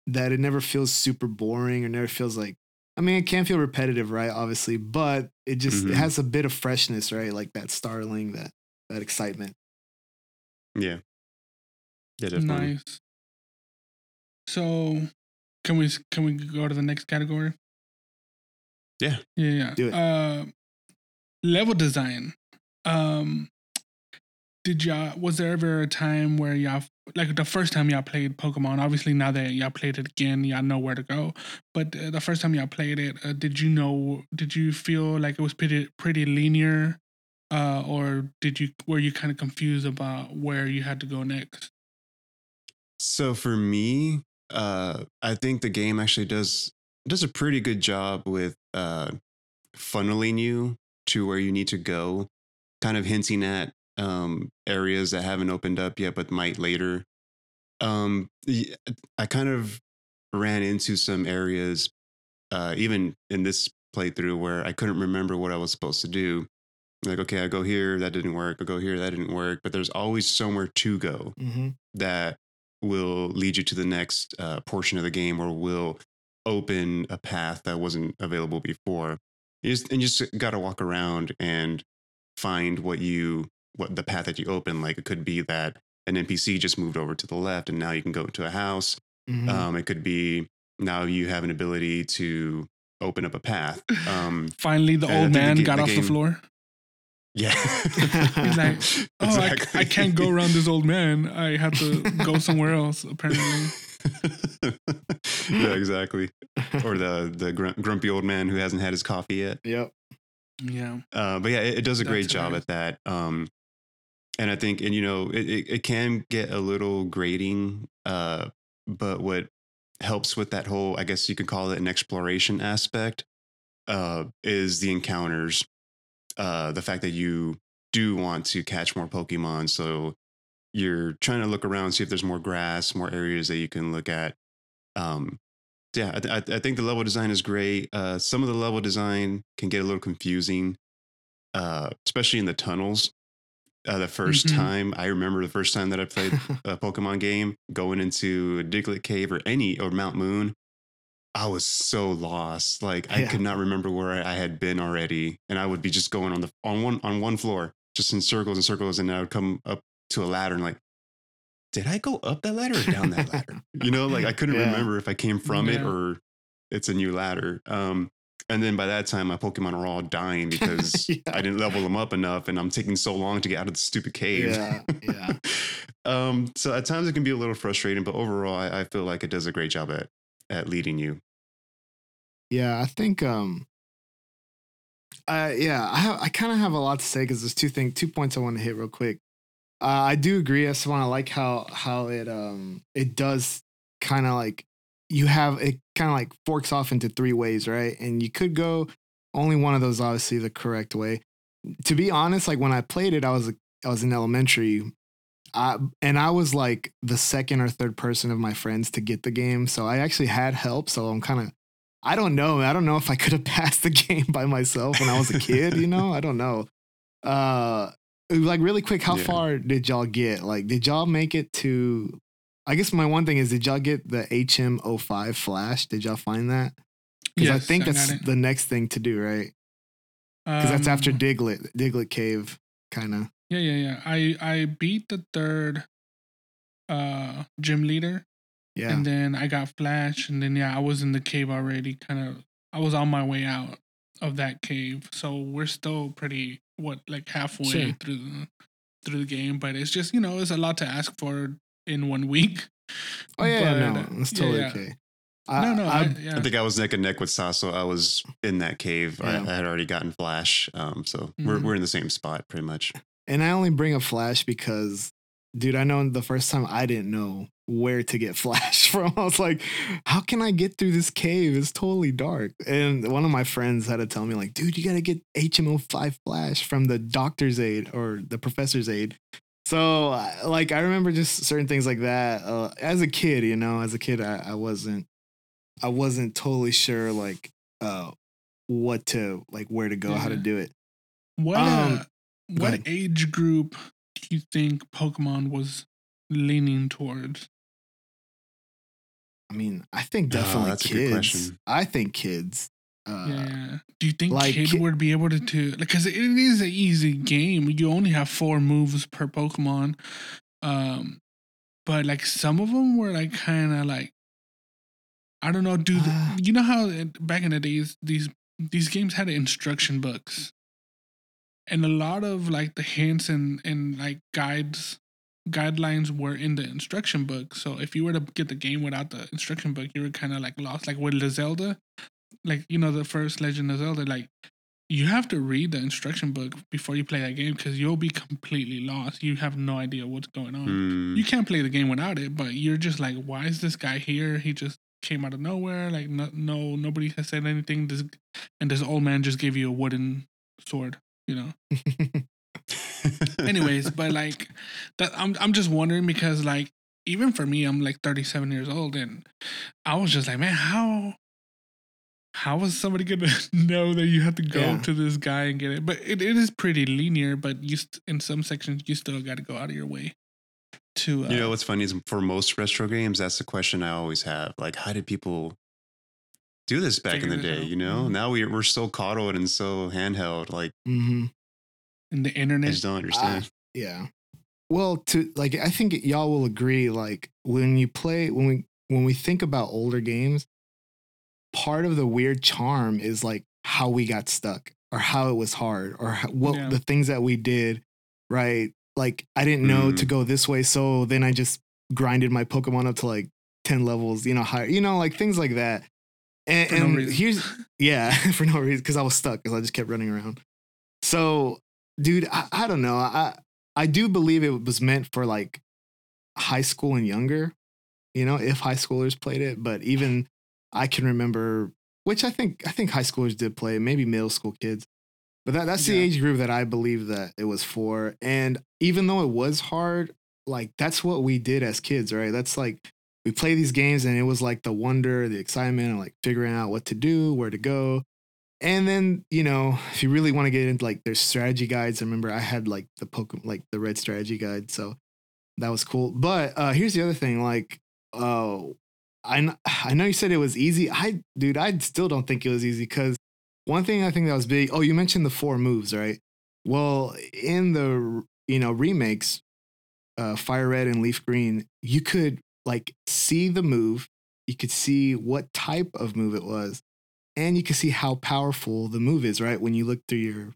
that it never feels super boring or never feels like i mean it can feel repetitive right obviously but it just Mhm. it has a bit of freshness right like that startling that that excitement yeah yeah definitely nice. So, can we can we go to the next category? Yeah. Yeah. yeah. Do it. Uh, level design. Um, did y'all? Was there ever a time where y'all like the first time y'all played Pokemon? Obviously, now that y'all played it again, y'all know where to go. But uh, the first time y'all played it, uh, did you know? Did you feel like it was pretty pretty linear? Uh, or did you were you kind of confused about where you had to go next? So for me, uh, I think the game actually does does a pretty good job with uh, funneling you to where you need to go, kind of hinting at um, areas that haven't opened up yet but might later. Um, I kind of ran into some areas, uh, even in this playthrough, where I couldn't remember what I was supposed to do. Like, okay, I go here, that didn't work. I go here, that didn't work. But there's always somewhere to go mm-hmm. that will lead you to the next uh, portion of the game or will open a path that wasn't available before. You just, and you just got to walk around and find what you what the path that you open. Like it could be that an NPC just moved over to the left and now you can go to a house. Mm-hmm. Um, it could be now you have an ability to open up a path. Um, Finally, the old think the man got the off the floor. Yeah, He's like, Oh, I, I can't go around this old man. I have to go somewhere else. Apparently, yeah, exactly. Or the the gr- grumpy old man who hasn't had his coffee yet. yep yeah. Uh, but yeah, it, it does a great That's job hilarious. at that. Um, and I think, and you know, it, it, it can get a little grating. Uh, but what helps with that whole, I guess you could call it an exploration aspect, uh, is the encounters. Uh, the fact that you do want to catch more Pokemon, so you're trying to look around, see if there's more grass, more areas that you can look at. Um, yeah, I, th- I, think the level design is great. Uh, some of the level design can get a little confusing, uh, especially in the tunnels. Uh, the 1st Mhm. time I remember the first time that I played a Pokemon game, going into a Diglett Cave or any or Mount Moon, I was so lost. Like I Yeah. could not remember where I had been already, and I would be just going on the on one on one floor, just in circles and circles, and I would come up to a ladder and like, did I go up that ladder or down that ladder? You know, like I couldn't Yeah. remember if I came from it or it's a new ladder. Um, and then by that time, my Pokemon are all dying because Yeah. I didn't level them up enough, and I'm taking so long to get out of the stupid cave. Yeah, yeah. um, so at times it can be a little frustrating, but overall, I, I feel like it does a great job at at leading you. Yeah, I think um uh yeah, I have I kind of have a lot to say cuz there's two things two points I want to hit real quick. Uh, I do agree one I like how how it um it does kind of like you have it kind of like forks off into three ways, right? And you could go only one of those obviously the correct way. To be honest, like when I played it, I was I was in elementary. I, and I was like the second or third person of my friends to get the game. So I actually had help. So I'm kind of I don't know. I don't know if I could have passed the game by myself when I was a kid, you know? I don't know. Uh like really quick, how Yeah. far did y'all get? Like did y'all make it to I guess my one thing is did y'all get the HM05 flash? Did y'all find that? Because I think I that's the next thing to do, right? Because that's after Um, Diglett, Diglett Cave, kind of. Yeah, yeah, yeah. I I beat the third uh gym leader Yeah. and then I got flash and then yeah, I was in the cave already kind of I was on my way out of that cave. So we're still pretty what like halfway Sure. through the through the game, but it's just, you know, it's a lot to ask for in one week. oh yeah, yeah, But, no, it's totally yeah. okay. no, no, I, I, yeah. I think I was neck and neck with Sasso. I was in that cave. I, Yeah. I had already gotten flash. Um, so we're Mhm. we're in the same spot pretty much. And I only bring up Flash because, dude, I know the first time I didn't know where to get Flash from. I was like, how can I get through this cave? It's totally dark. And one of my friends had to tell me, like, dude, you got to get HM05 Flash from the doctor's aid or the professor's aid. So, uh, like, I remember just certain things like that. Uh, as a kid, you know, as a kid, I, I wasn't, I wasn't totally sure, like, uh, what to, like, where to go, how to do it. What Um, uh, what age group do you think Pokemon was leaning towards? I mean, I think Oh, definitely that's a good kids. I think kids. Uh, yeah. Do you think like kid ki- would be able to do because it is an easy game. You only have four moves per Pokemon. Um but like some of them were like kind of like I don't know, dude. Ah. you know how back in the days these these games had instruction books. And a lot of like the hints and and like guides guidelines were in the instruction book. So if you were to get the game without the instruction book, you were kind of like lost. Like with the Zelda, like you know the first Legend of Zelda, like you have to read the instruction book before you play that game because you'll be completely lost. You have no idea what's going on. Mm. You can't play the game without it, but you're just like, why is this guy here? He just came out of nowhere. Like no, no nobody has said anything. This and this old man just gave you a wooden sword. You know anyways but like that i'm i'm just wondering because like even for me i'm like 37 years old and i was just like man how how was somebody gonna know that you have to go Yeah. to this guy and get it but it, it is pretty linear but you st- in some sections you still got to go out of your way to uh, you know what's funny is for most retro games, that's the question I always have. Like, how did people do this back in the day? out. You know, Mhm. now we we're so coddled and so handheld. Like, mm-hmm. in the internet. I just don't understand. Yeah. Well, to like, I think y'all will agree. Like when you play, when we when we think about older games, part of the weird charm is like how we got stuck or how it was hard or how, what Yeah. the things that we did. Right. Like I didn't know to Mm. go this way, so then I just grinded my Pokemon up to like ten levels. You know, higher. You know, like things like that. And, for no and reason. here's yeah, for no reason because I was stuck because I just kept running around. So, dude, I, I don't know. I I do believe it was meant for like high school and younger. You know, if high schoolers played it, but even I can remember, which I think I think high schoolers did play, maybe middle school kids. But that, that's the Yeah. age group that I believe that it was for. And even though it was hard, like that's what we did as kids, right? That's like we play these games and it was like the wonder, the excitement, and like figuring out what to do, where to go. And then, you know, if you really want to get into like there's strategy guides, I remember I had like the Pokemon, like the red strategy guide. So that was cool. But uh here's the other thing, like, oh, I kn- I know you said it was easy. I dude, I still don't think it was easy because one thing I think that was big. Oh, you mentioned the four moves, right? Well, in the you know remakes, uh, Fire Red and Leaf Green, you could like see the move, you could see what type of move it was, and you could see how powerful the move is, right? When you look through your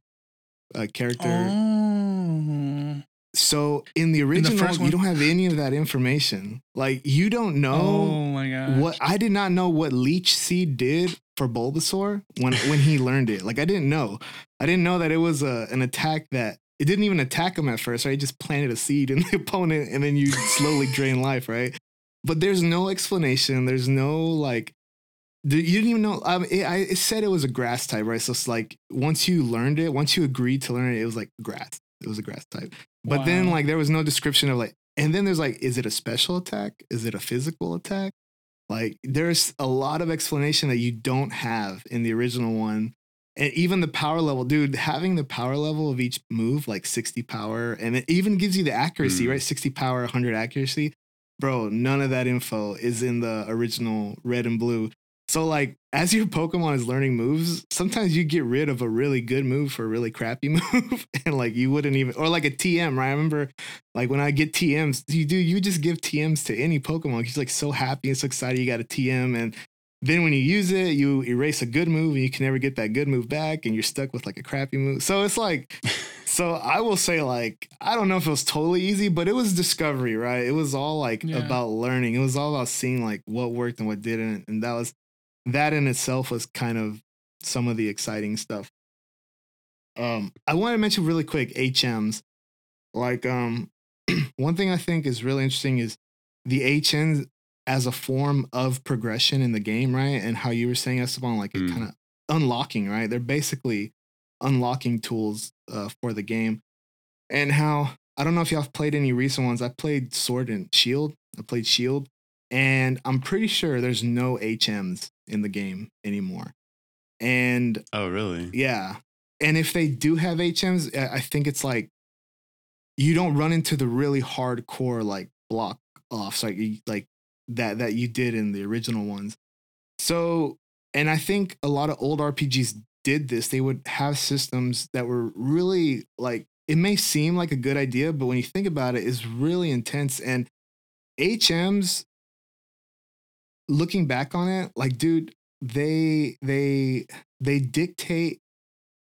uh, character. oh So in the the original, first you don't have any of that information. Like you don't know oh my god what I did not know what leech seed did for Bulbasaur when when he learned it. Like I didn't know. I didn't know that it was a, an attack that it didn't even attack him at first, right? It just planted a seed in the opponent and then you slowly drain life, right? But there's no explanation. There's no like you didn't even know. Um, it, I, it said it was a grass type, right? So it's like once you learned it, once you agreed to learn it, it was like grass. It was a grass type. But then like there was no description of like, and then there's like, is it a special attack? Is it a physical attack? Like there's a lot of explanation that you don't have in the original one. And even the power level, dude, having the power level of each move, like 60 power, and it even gives you the accuracy, Mm. right? 60 power, 100 accuracy. Bro, none of that info is in the original red and blue. So, like, as your Pokemon is learning moves, sometimes you get rid of a really good move for a really crappy move. and, like, you wouldn't even, or like a TM, right? I remember, like, when I get TMs, you do, you just give TMs to any Pokemon. He's like so happy and so excited you got a TM. And then when you use it, you erase a good move and you can never get that good move back and you're stuck with like a crappy move. So, it's like, so I will say, like, I don't know if it was totally easy, but it was discovery, right? It was all like Yeah. about learning. It was all about seeing like what worked and what didn't. And that was that in itself was kind of some of the exciting stuff. Um, I want to mention really quick HMs. Like, um, one thing I think is really interesting is the HMs as a form of progression in the game, right? And how you were saying Esteban, like it Mm. kind of unlocking, right? They're basically unlocking tools uh, for the game. And how I don't know if y'all have played any recent ones. I played Sword and Shield. I played Shield, and I'm pretty sure there's no HMs in the game anymore. And Oh, really? yeah. And if they do have HMs, I I think it's like you don't run into the really hardcore like block offs like like that that you did in the original ones. So, and I think a lot of old RPGs did this. They would have systems that were really like it may seem like a good idea, but when you think about it, it's really intense and HMs looking back on it, like dude, they they they dictate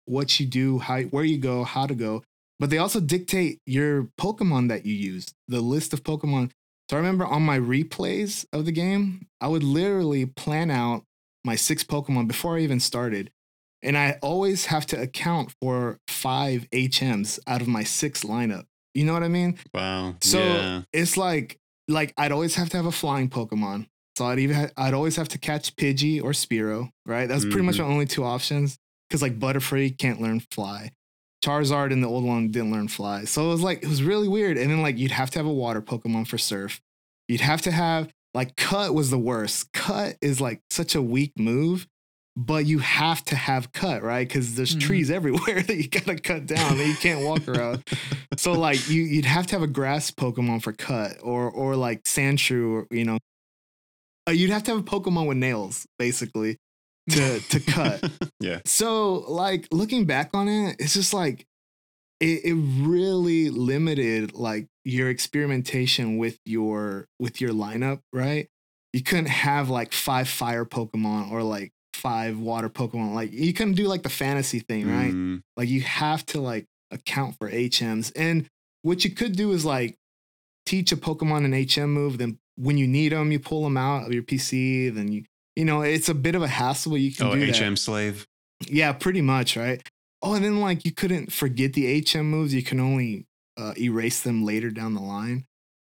what you do, how where you go, how to go, but they also dictate your Pokemon that you use, the list of Pokemon. So I remember on my replays of the game, I would literally plan out my six Pokemon before I even started. And I always have to account for five HMs out of my six lineup. You know what I mean? Wow. So yeah. it's like like I'd always have to have a flying Pokemon. So I'd even ha- I'd always have to catch Pidgey or Spearow, right? That's pretty much my mm-hmm. only two options. Because like Butterfree can't learn fly. Charizard in the old one didn't learn fly. So it was like it was really weird. And then like you'd have to have a water Pokemon for surf. You'd have to have like cut was the worst. Cut is like such a weak move, but you have to have cut, right? Because there's Mhm. trees everywhere that you gotta cut down that you can't walk around so like you you'd have to have a grass Pokemon for cut or or like Sandshrew or you know uh, you'd have to have a Pokemon with nails basically to to cut. yeah. So like looking back on it, it's just like it, it really limited like your experimentation with your with your lineup, right? You couldn't have like five fire Pokemon or like five water Pokemon. Like you couldn't do like the fantasy thing, right? Mm, Like you have to like account for HMs. And what you could do is like teach a Pokemon an HM move. Then when you need them, you pull them out of your PC. Then you, you know, it's a bit of a hassle, but you can oh, do HM that. slave. Yeah, pretty much, right? Oh, and then like you couldn't forget the HM moves. You can only uh, erase them later down the line.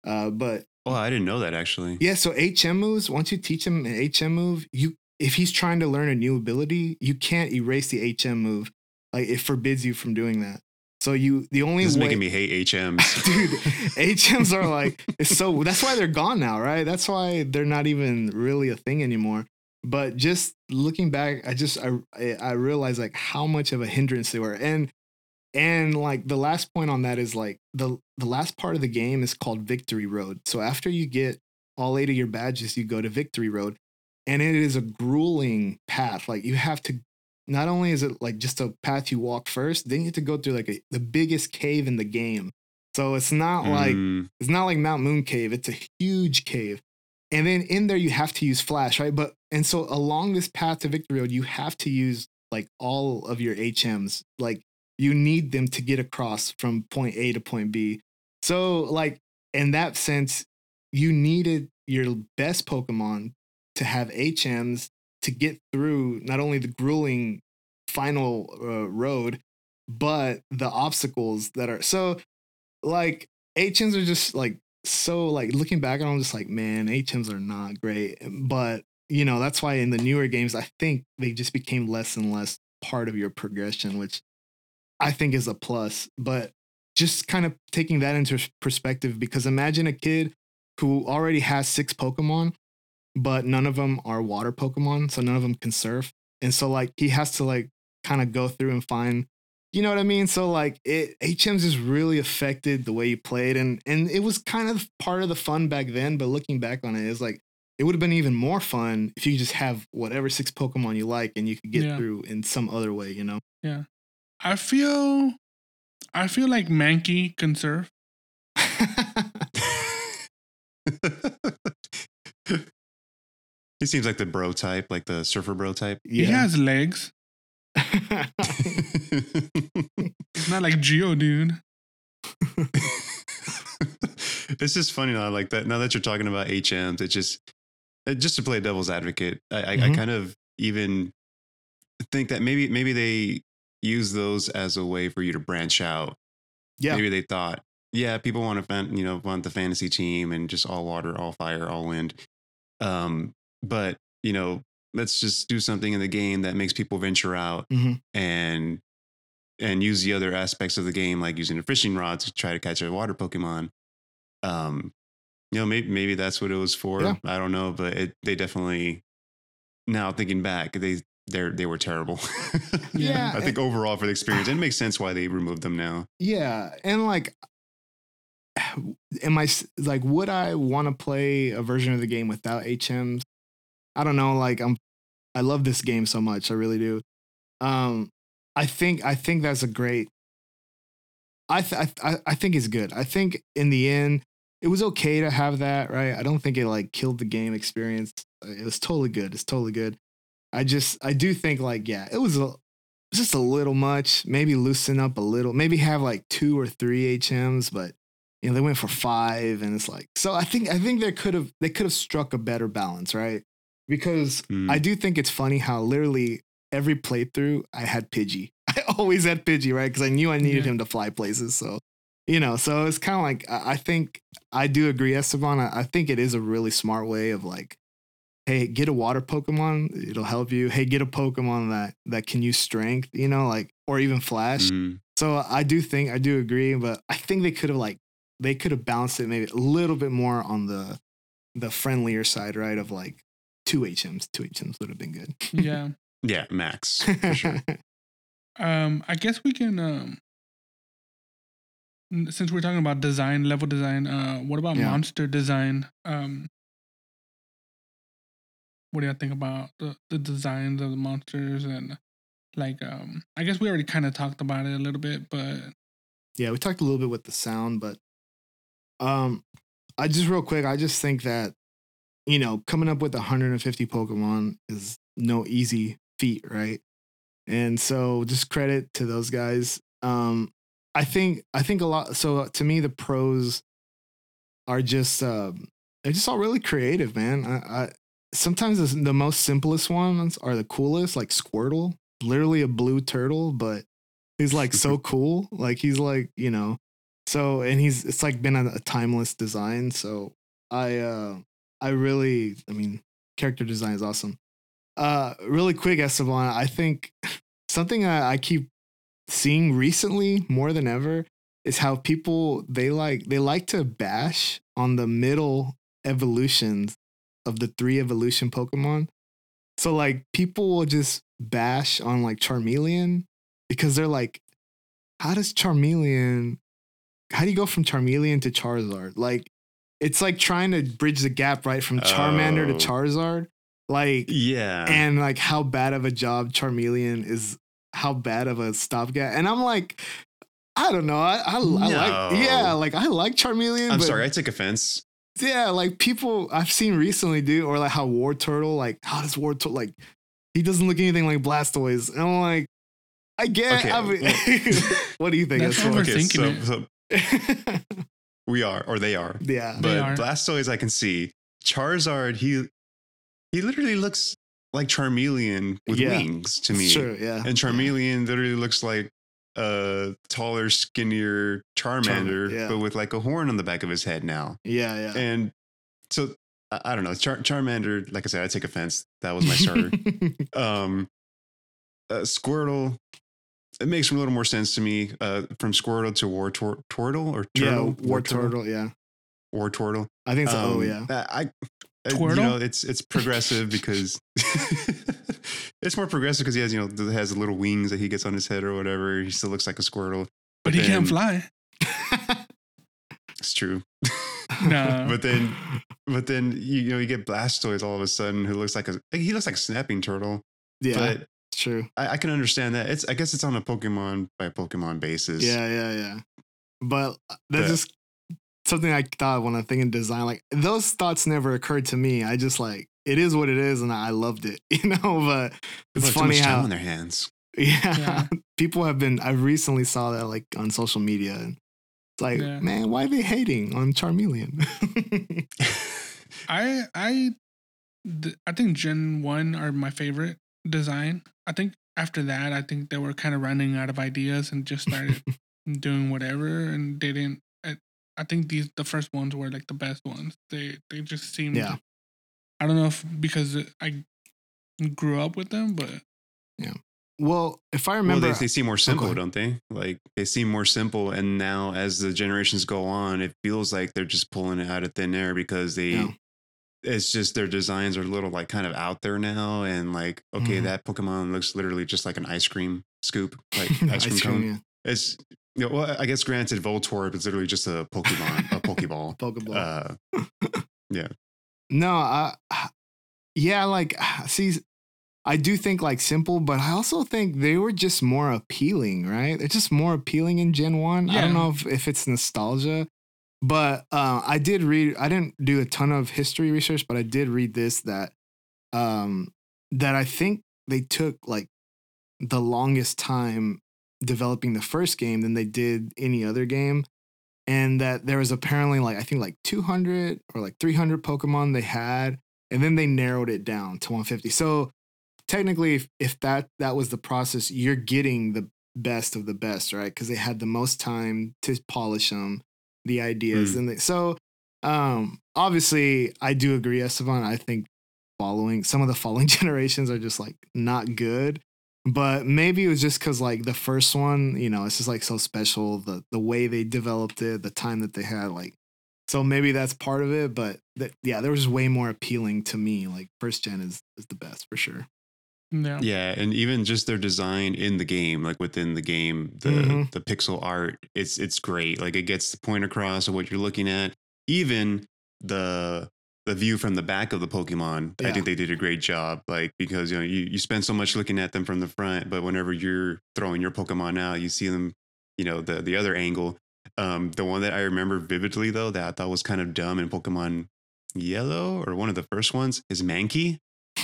Uh, but Oh, I didn't know that actually. yeah, so HM moves, once you teach them an HM move, you if he's trying to learn a new ability, you can't erase the HM move. Like it forbids you from doing that. So you the only This is way making me hate HMs. dude, HMs are like it's so that's why they're gone now, right? That's why they're not even really a thing anymore. But just looking back, I just I I realized like how much of a hindrance they were. And and like the last point on that is like the the last part of the game is called Victory Road. So after you get all eight of your badges, you go to Victory Road. And it is a grueling path. Like you have to not only is it like just a path you walk first, then you have to go through like a, the biggest cave in the game. So it's not like Mm, it's not like Mount Moon Cave. It's a huge cave. And then in there you have to use flash, right? But and so along this path to Victory Road, you have to use like all of your HMs. Like you need them to get across from point A to point B. So like in that sense, you needed your best Pokemon to have HMs to get through not only the grueling final uh, road, but the obstacles that are so like HMs are just like so like looking back on them, just like man, HMs are not great. But you know that's why in the newer games, I think they just became less and less part of your progression, which I think is a plus. But just kind of taking that into perspective, because imagine a kid who already has six Pokemon, but none of them are water Pokemon, so none of them can surf, and so like he has to like kind of go through and find you know what I mean? So like it HMs just really affected the way you played and and it was kind of part of the fun back then, but looking back on it, it's like it would have been even more fun if you just have whatever six Pokemon you like and you could get Yeah. through in some other way, you know? Yeah. I feel I feel like Mankey can surf. he seems like the bro type, like the surfer bro type. He has legs. It's not like Geodude. it's just funny now, like that. Now that you're talking about HMs, it just uh, just to play devil's advocate, I, I, I Mhm. kind of even think that maybe maybe they use those as a way for you to branch out. yeah. Maybe they thought, yeah, people want to fan, you know, want the fantasy team and just all water, all fire, all wind. Um, but you know, let's just do something in the game that makes people venture out Mhm. and and use the other aspects of the game, like using a fishing rod to try to catch a water Pokemon. Um, you know, maybe maybe that's what it was for. Yeah. I don't know, but it they definitely now thinking back, they they they were terrible. Yeah, I think overall for the experience, it makes sense why they removed them now. Yeah, and like, am I like, would I want to play a version of the game without HMs? I don't know. Like, I'm, I love this game so much. I really do. Um, I think I think that's a great. I th- I I think it's good. I think in the end, it was okay to have that. Right. I don't think it like killed the game experience. It was totally good. It's totally good. I just I do think like yeah, it was a just a little much. Maybe loosen up a little. Maybe have like two or three HMs, but you know they went for five, and it's like so. I think I think they could have they could have struck a better balance, right? Because Mm. I do think it's funny how literally every playthrough I had Pidgey. I always had Pidgey, right? Because I knew I needed Yeah. him to fly places. So you know, so it's kind of like I I think I do agree, Esteban. I, I think it is a really smart way of like hey, get a water Pokemon, it'll help you. Hey, get a Pokemon that that can use strength, you know, like or even flash. Mhm. So I do think I do agree, but I think they could have like they could have balanced it maybe a little bit more on the the friendlier side, right? Of like two HMs, two HMs would have been good. Yeah. Yeah, Max for sure. Um, I guess we can um since we're talking about design, level design, uh what about Yeah. monster design? Um what do you think about the, the designs of the monsters and like um I guess we already kind of talked about it a little bit, but yeah, we talked a little bit with the sound, but um I just real quick, I just think that you know, coming up with 150 Pokemon is no easy feat, right? And so just credit to those guys. Um I think I think a lot so to me the pros are just um they're just all really creative, man. I, I sometimes the, the most simplest ones are the coolest, like Squirtle, literally a blue turtle, but he's like so cool. Like he's like, you know, so and he's it's like been a, a timeless design. So I uh I really I mean character design is awesome. Uh really quick, Esteban, I think something I, I keep seeing recently more than ever is how people they like they like to bash on the middle evolutions of the three evolution Pokemon. So like people will just bash on like Charmeleon because they're like, how does Charmeleon how do you go from Charmeleon to Charizard? Like it's like trying to bridge the gap right from Charmander Oh. to Charizard. Like Yeah. and like how bad of a job Charmeleon is how bad of a stopgap. And I'm like, I don't know. I, I, I like, yeah, like I like Charmeleon. I'm but sorry, I take offense. Yeah, like people I've seen recently do, or like how Wartortle, like how does Wartortle, like he doesn't look anything like Blastoise. And I'm like, I get. Okay, I mean, what do you think? That's Esteban? over- Okay, Overthinking so, it. so we are, or they are. yeah, They But are. Blastoise, I can see. Charizard, he he literally looks like Charmeleon with Yeah. wings to me. Sure, yeah. And Charmeleon literally looks like a taller, skinnier Charmander, yeah. but with like a horn on the back of his head now. Yeah, yeah. And so I, I don't know. Char- Charmander, like I said, I take offense. That was my starter. um, uh, Squirtle. It makes a little more sense to me. Uh, from Squirtle to War Tor- Turtle or yeah, Turtle, Wartortle, yeah. Wartortle. I think so. oh, Um, yeah. I, I you know it's it's progressive because it's more progressive because he has you know has the little wings that he gets on his head or whatever. He still looks like a Squirtle. But he can't fly. It's true. No. but then but then you, you know you get Blastoise all of a sudden who looks like a he looks like a snapping turtle. yeah, But true. I, I can understand that. It's I guess it's on a Pokemon by Pokemon basis. Yeah, yeah, yeah. But uh, that's The- just something I thought when I think in design. Like those thoughts never occurred to me. I just like it is what it is, and I loved it. You know, but it's have too funny much time how on their hands. yeah, Yeah. people have been. I recently saw that like on social media, and it's like, Yeah. man, why are they hating on Charmeleon? I I th- I think Gen One are my favorite design. I think after that, I think they were kind of running out of ideas and just started doing whatever, and they didn't. I, I think these the first ones were like the best ones. They they just seemed. Yeah. I don't know if because I grew up with them, but yeah. well, if I Well, remember, they, they seem more oh, simple, ahead. don't they? Like they seem more simple, and now as the generations go on, it feels like they're just pulling it out of thin air because they. Yeah. It's just their designs are a little like kind of out there now, and like okay, Mhm. that Pokemon looks literally just like an ice cream scoop, like ice cream cone. yeah. It's you know, well, I guess granted, Voltorb is literally just a Pokemon, a Pokeball. Pokeball. Uh, yeah. No, I, yeah, like, see, I do think like simple, but I also think they were just more appealing, right? They're just more appealing in Gen 1. I don't know if, if it's nostalgia, but uh, I did read, I didn't do a ton of history research, but I did read this that, um, that I think they took like the longest time developing the first game than they did any other game and that there was apparently like I think like 200 or like 300 Pokemon they had, and then they narrowed it down to 150. So technically, if, if that that was the process, you're getting the best of the best, right? Because they had the most time to polish them, the ideas, Mm. and they, so um obviously I do agree, Esteban. I think following some of the following generations are just like not good but maybe it was just because like the first one you know it's just like so special the the way they developed it the time that they had like so maybe that's part of it but that yeah there was way more appealing to me like first gen is is the best for sure yeah, yeah, and even just their design in the game, like within the game, the Mhm. the pixel art, it's it's great. Like it gets the point across of what you're looking at. Even the the view from the back of the Pokemon, I think they did a great job. Like because you know you you spend so much looking at them from the front, but whenever you're throwing your Pokemon out, you see them, you know, the the other angle. Um, the one that I remember vividly though that I thought was kind of dumb in Pokemon Yellow or one of the first ones is Mankey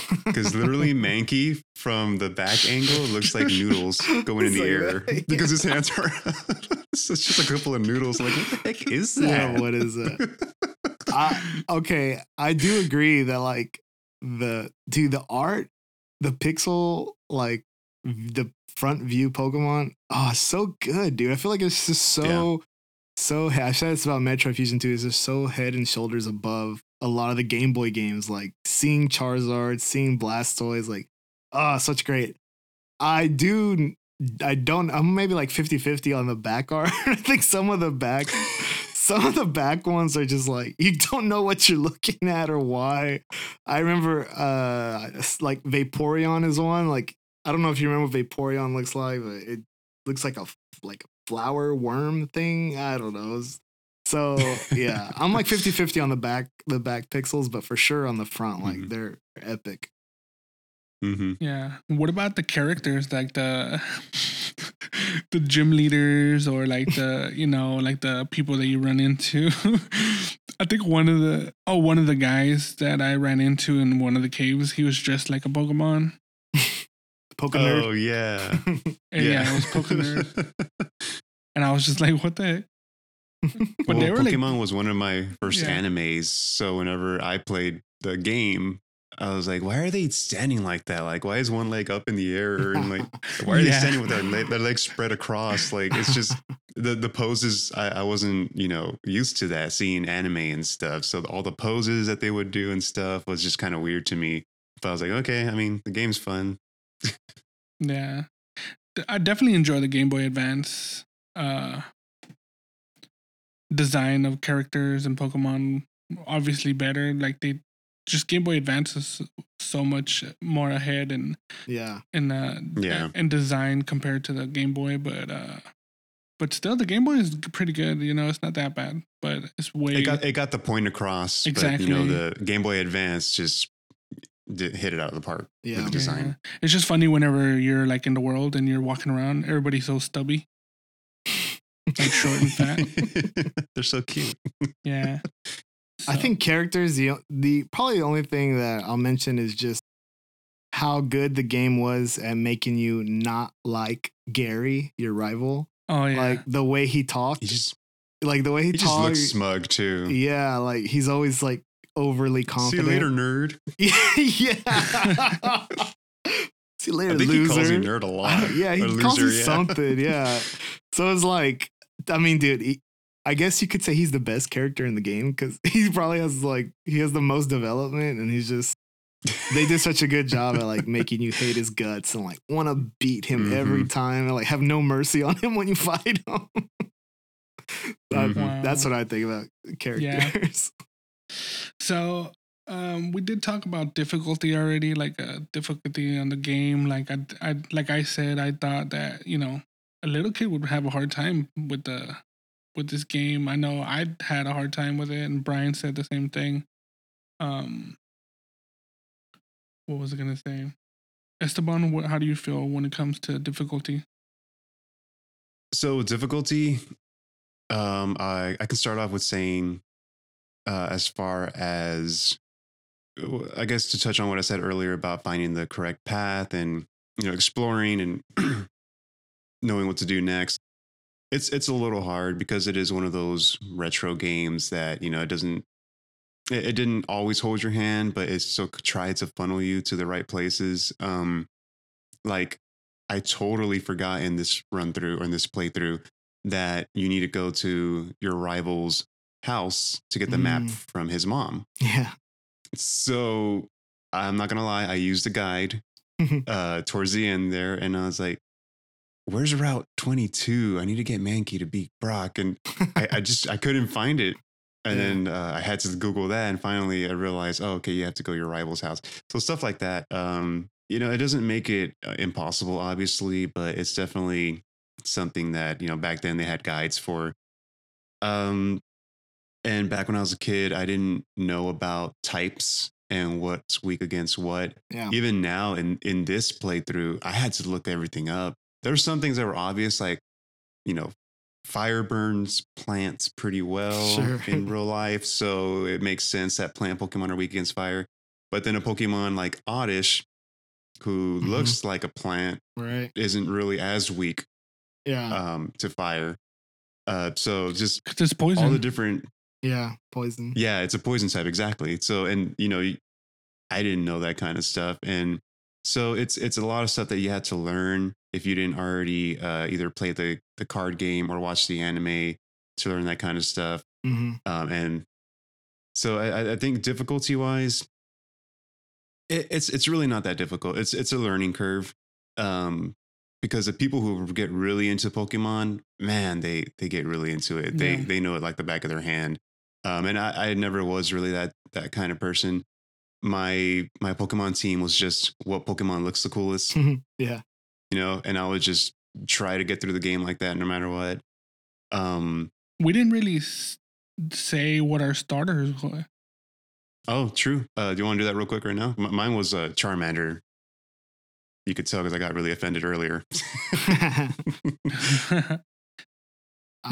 because literally Mankey from the back angle looks like noodles going in the like air that, because his hands are it's just a couple of noodles. Like what the heck is that? Yeah, what is that? I, okay, I do agree that like the dude, the art, the pixel, like the front view Pokemon, oh, so good, dude. I feel like it's just so, so. I said it's about Metroid Fusion 2. It's just so head and shoulders above a lot of the Game Boy games. Like seeing Charizard, seeing Blastoise, like, oh, such great. I do. I don't. I'm maybe like 50 50 on the back art. I think some of the back some of the back ones are just like you don't know what you're looking at or why. I remember uh like Vaporeon is one. Like I don't know if you remember what Vaporeon looks like, but it looks like a, like a flower worm thing. I don't know. So yeah, I'm like 50-50 on the back the back pixels, but for sure on the front, like Mhm. they're epic. hmm Yeah. What about the characters like the the gym leaders or like the you know like the people that you run into? I think one of the oh one of the guys that I ran into in one of the caves, he was dressed like a Pokemon. Pokemon. Oh yeah, And yeah, it was Pokemon, and I was just like, what the heck? But well, they were like Pokemon was one of my first Yeah. animes. So whenever I played the game, I was like, why are they standing like that? Like, why is one leg up in the air? And like, why are they standing with their, leg, their legs spread across? Like, it's just the the poses. I, I wasn't, you know, used to that seeing anime and stuff. So all the poses that they would do and stuff was just kind of weird to me. But I was like, okay, I mean, the game's fun. Yeah. I definitely enjoy the Game Boy Advance uh design of characters and Pokemon obviously better. Like they just Game Boy Advance is so much more ahead and yeah. in uh Yeah. in design compared to the Game Boy, but uh but still the Game Boy is pretty good, you know, it's not that bad, but it's way It got it got the point across. But, you know, the Game Boy Advance just hit it out of the park. Yeah. the design. Yeah. It's just funny whenever you're like in the world and you're walking around, everybody's so stubby. Like short and fat. They're so cute. Yeah. I think characters the the probably the only thing that I'll mention is just how good the game was at making you not like Gary, your rival. Oh yeah. Like the way he talked, He just like the way he, he just talked. looks smug too. yeah, like he's always like overly confident. See you confident. later, nerd. yeah. See you later, I think loser. he calls you nerd a lot. yeah, he Or calls you yeah. something. Yeah. so it's like, I mean, dude, he, I guess you could say he's the best character in the game because he probably has like he has the most development, and he's just they did such a good job at like making you hate his guts and like want to beat him every Mhm. time and like have no mercy on him when you fight him. That- Mhm. That's what I think about characters. So um, we did talk about difficulty already, like uh, difficulty on the game. Like I, I, like I said, I thought that you know a little kid would have a hard time with the with this game. I know I had a hard time with it, and Bryan said the same thing. Um, what was I gonna say? Esteban, what, how do you feel when it comes to difficulty? So difficulty, um, I I can start off with saying, uh, as far as, I guess to touch on what I said earlier about finding the correct path and you know exploring and knowing what to do next. It's it's a little hard because it is one of those retro games that you know it doesn't. It, it didn't always hold your hand, but it still tried to funnel you to the right places. Um, like I totally forgot in this run through or in this playthrough that you need to go to your rival's house to get the map Mm. from his mom. Yeah. So I'm not gonna lie, I used a guide uh towards the end there, and I was like, "Where's Route 22? I need to get Mankey to beat Brock," and I, I just I couldn't find it. And Yeah. then uh, I had to Google that, and finally I realized, oh, okay, you have to go to your rival's house. So stuff like that. Um, you know, it doesn't make it uh, impossible, obviously, but it's definitely something that you know back then they had guides for. Um, and back when I was a kid, I didn't know about types and what's weak against what. Yeah. Even now, in in this playthrough, I had to look everything up. There were some things that were obvious, like you know, fire burns plants pretty well Sure. in real life, so it makes sense that plant Pokemon are weak against fire. But then a Pokemon like Oddish, who Mhm. looks like a plant, Right. isn't really as weak Yeah. um, to fire. Uh, so just it's poison. all the different yeah. Poison. yeah, it's a poison type exactly. So and you know, I didn't know that kind of stuff, and so it's it's a lot of stuff that you had to learn if you didn't already uh, either play the the card game or watch the anime to learn that kind of stuff. hmm Um, and so I, I- I think difficulty wise, it, it's it's really not that difficult. It's it's a learning curve. Um, because the people who get really into Pokemon, man, they they get really into it. They Yeah. they know it like the back of their hand. Um, and I, I never was really that that kind of person. My my Pokemon team was just what Pokemon looks the coolest, Yeah. You know, and I would just try to get through the game like that no matter what. Um, we didn't really s- say what our starters were. Oh, true. Uh, do you want to do that real quick right now? M- mine was uh, Charmander. You could tell because I got really offended earlier.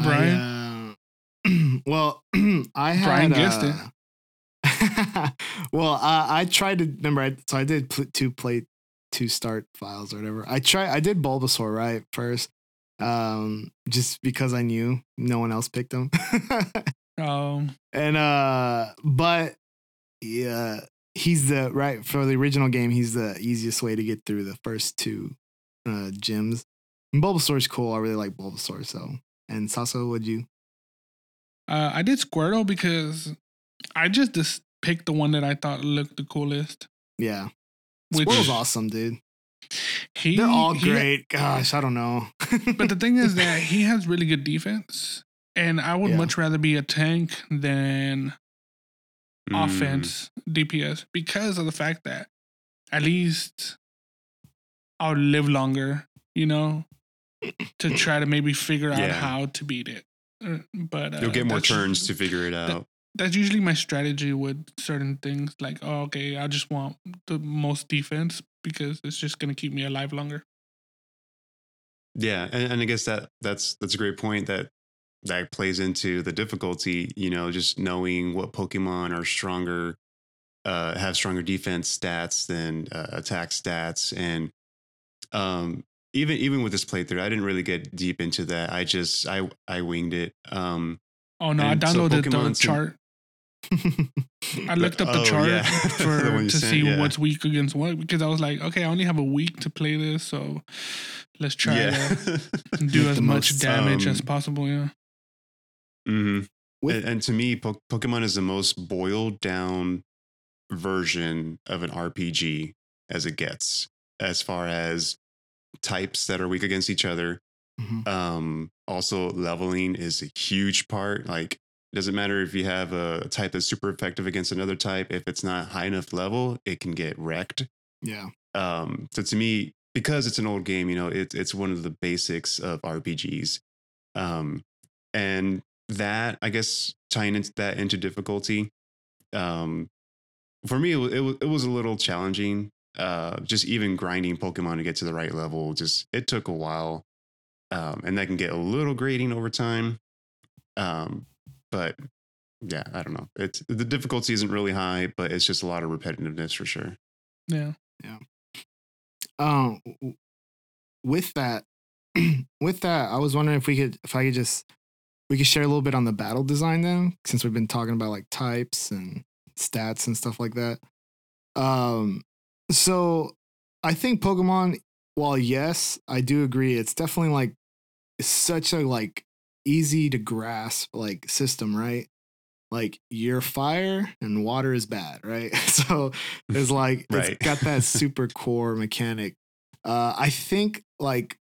Bryan? I, uh, well, I had. Bryan guessed it. uh, well, I, I tried to remember. I, so I did pl- two play, two start files or whatever. I try. I did Bulbasaur right first, um, just because I knew no one else picked him. um, and uh, but yeah, he's the right for the original game. He's the easiest way to get through the first two uh, gyms. And Bulbasaur's cool. I really like Bulbasaur. So, and Sasso, would you? Uh, I did Squirtle because I just just picked the one that I thought looked the coolest. Yeah, Which Squirtle's awesome, dude. he, They're all he- great. Gosh, I don't know. but the thing is that he has really good defense, and I would Yeah. much rather be a tank than Mm. offense DPS because of the fact that at least I'll live longer, you know, to try to maybe figure out Yeah. how to beat it. Uh, But uh, You'll get more turns to figure it that- out. That's usually my strategy with certain things. Like, oh, okay, I just want the most defense because it's just gonna keep me alive longer. Yeah, and, and I guess that that's that's a great point that that plays into the difficulty. You know, just knowing what Pokemon are stronger, uh, have stronger defense stats than uh, attack stats, and um, even even with this playthrough, I didn't really get deep into that. I just I I winged it. Um, Oh no, I so downloaded the chart. I looked up the Oh, chart yeah. For one to sent, see yeah. what's weak against what because I was like, okay, I only have a week to play this, so let's try yeah. to do as much most, damage as um, possible. Yeah. hmm With- and, and to me, po- Pokemon is the most boiled down version of an RPG as it gets, as far as types that are weak against each other. Mhm. Um, also, leveling is a huge part. Like, it doesn't matter if you have a type that's super effective against another type. If it's not high enough level, it can get wrecked. yeah, Um, so to me, because it's an old game, you know, it's it's one of the basics of RPGs. Um, and that I guess tying into that into difficulty, um, for me it was, it was it was a little challenging. Uh, just even grinding Pokemon to get to the right level, just it took a while, um, and that can get a little grating over time. Um, but yeah, I don't know. It's the difficulty isn't really high, but it's just a lot of repetitiveness for sure. Yeah. Yeah. Um with that with that i was wondering if we could if i could just we could share a little bit on the battle design then since we've been talking about like types and stats and stuff like that um so i think pokemon while yes i do agree it's definitely like it's such a like easy to grasp like system right like you're fire and water is bad right so it's like Right. it's got that super core mechanic. Uh, I think like,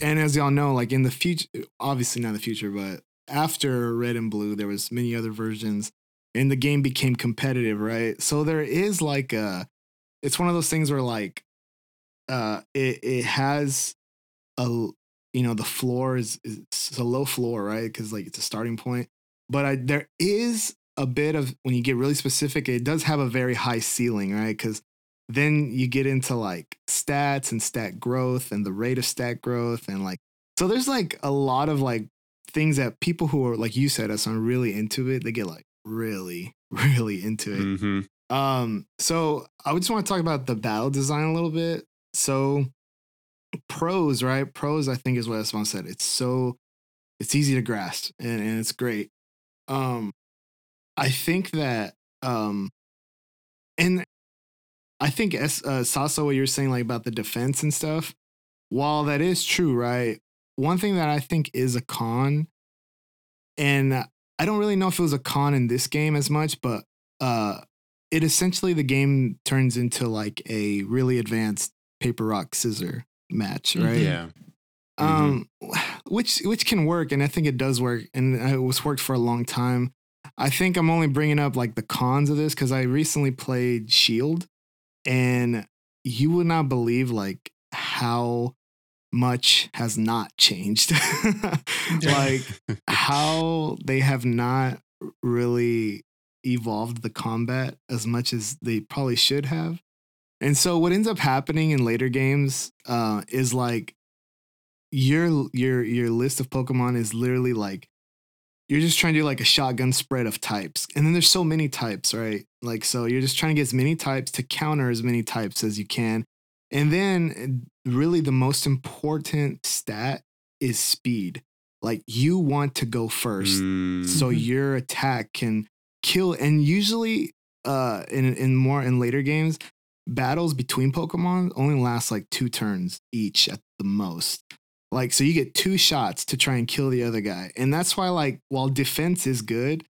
and as y'all know, like in the future, obviously not the future, but after Red and Blue, there was many other versions, and the game became competitive, right? So there is like a, it's one of those things where like, uh, it it has a you know the floor is, is it's a low floor, right? Because like it's a starting point, but I there is a bit of when you get really specific, it does have a very high ceiling, right? Because then you get into like stats and stat growth and the rate of stat growth and like so there's like a lot of like things that people who are like you said us are really into it they get like really really into it hmm um, so I would just want to talk about the battle design a little bit. So pros, right? Pros, I think is what Esmond said. It's so it's easy to grasp and, and it's great. Um, I think that um and I think S uh Sasso, what you're saying like about the defense and stuff, while that is true, right? One thing that I think is a con, and I don't really know if it was a con in this game as much, but uh it essentially the game turns into like a really advanced paper rock scissor match, Mhm. right? Yeah. Um, which which can work, and I think it does work, and it was worked for a long time. I think I'm only bringing up like the cons of this because I recently played Shield, and you would not believe like how much has not changed. like how they have not really evolved the combat as much as they probably should have. And so what ends up happening in later games uh, is like your your your list of Pokemon is literally like you're just trying to do like a shotgun spread of types. And then there's so many types, right? Like so you're just trying to get as many types to counter as many types as you can. And then really the most important stat is speed. Like you want to go first Mm. so Mhm. your attack can kill and usually uh in in more in later games, battles between Pokemon only last like two turns each at the most. Like so you get two shots to try and kill the other guy. And that's why like while defense is good,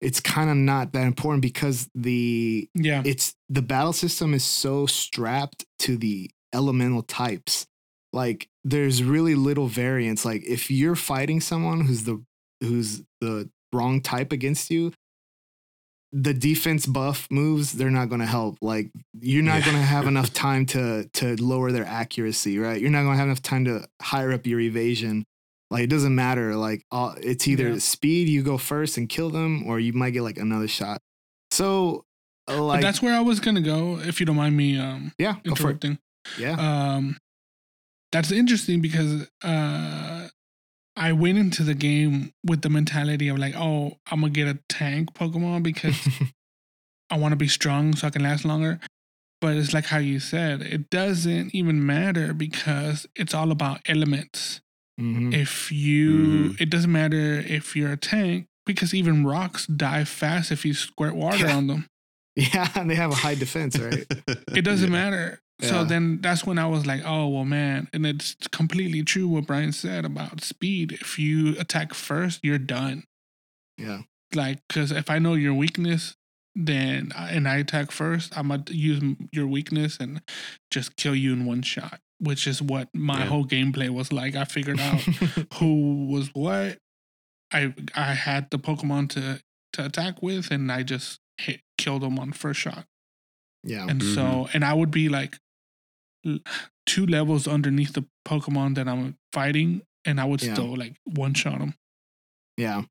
it's kind of not that important because the Yeah. it's the battle system is so strapped to the elemental types like there's really little variance like if you're fighting someone who's the who's the wrong type against you the defense buff moves they're not going to help. Like you're not Yeah. going to have enough time to to lower their accuracy right? You're not going to have enough time to higher up your evasion. Like it doesn't matter. Like uh, it's either Yeah. speed you go first and kill them or you might get like another shot. So uh, But like that's where I was gonna go, if you don't mind me um yeah go for it. interrupting. yeah. Um that's interesting because uh I went into the game with the mentality of like, oh, I'm gonna get a tank Pokemon because I want to be strong so I can last longer. But it's like how you said, it doesn't even matter because it's all about elements. Mhm. If you, it doesn't matter if you're a tank because even rocks die fast if you squirt water Yeah. on them. Yeah, and they have a high defense, right? It doesn't Yeah. matter. So then that's when I was like, oh, well, man. And it's completely true what Bryan said about speed. If you attack first, you're done. Yeah. Like, because if I know your weakness, then and I attack first, I'm going to use your weakness and just kill you in one shot, which is what my Yeah. whole gameplay was like. I figured out who was what. I I had the Pokemon to to attack with, and I just hit killed them on first shot. yeah. And so, mm-hmm. and I would be like l- two levels underneath the Pokemon that I'm fighting, and I would Yeah. still like one shot them. Yeah.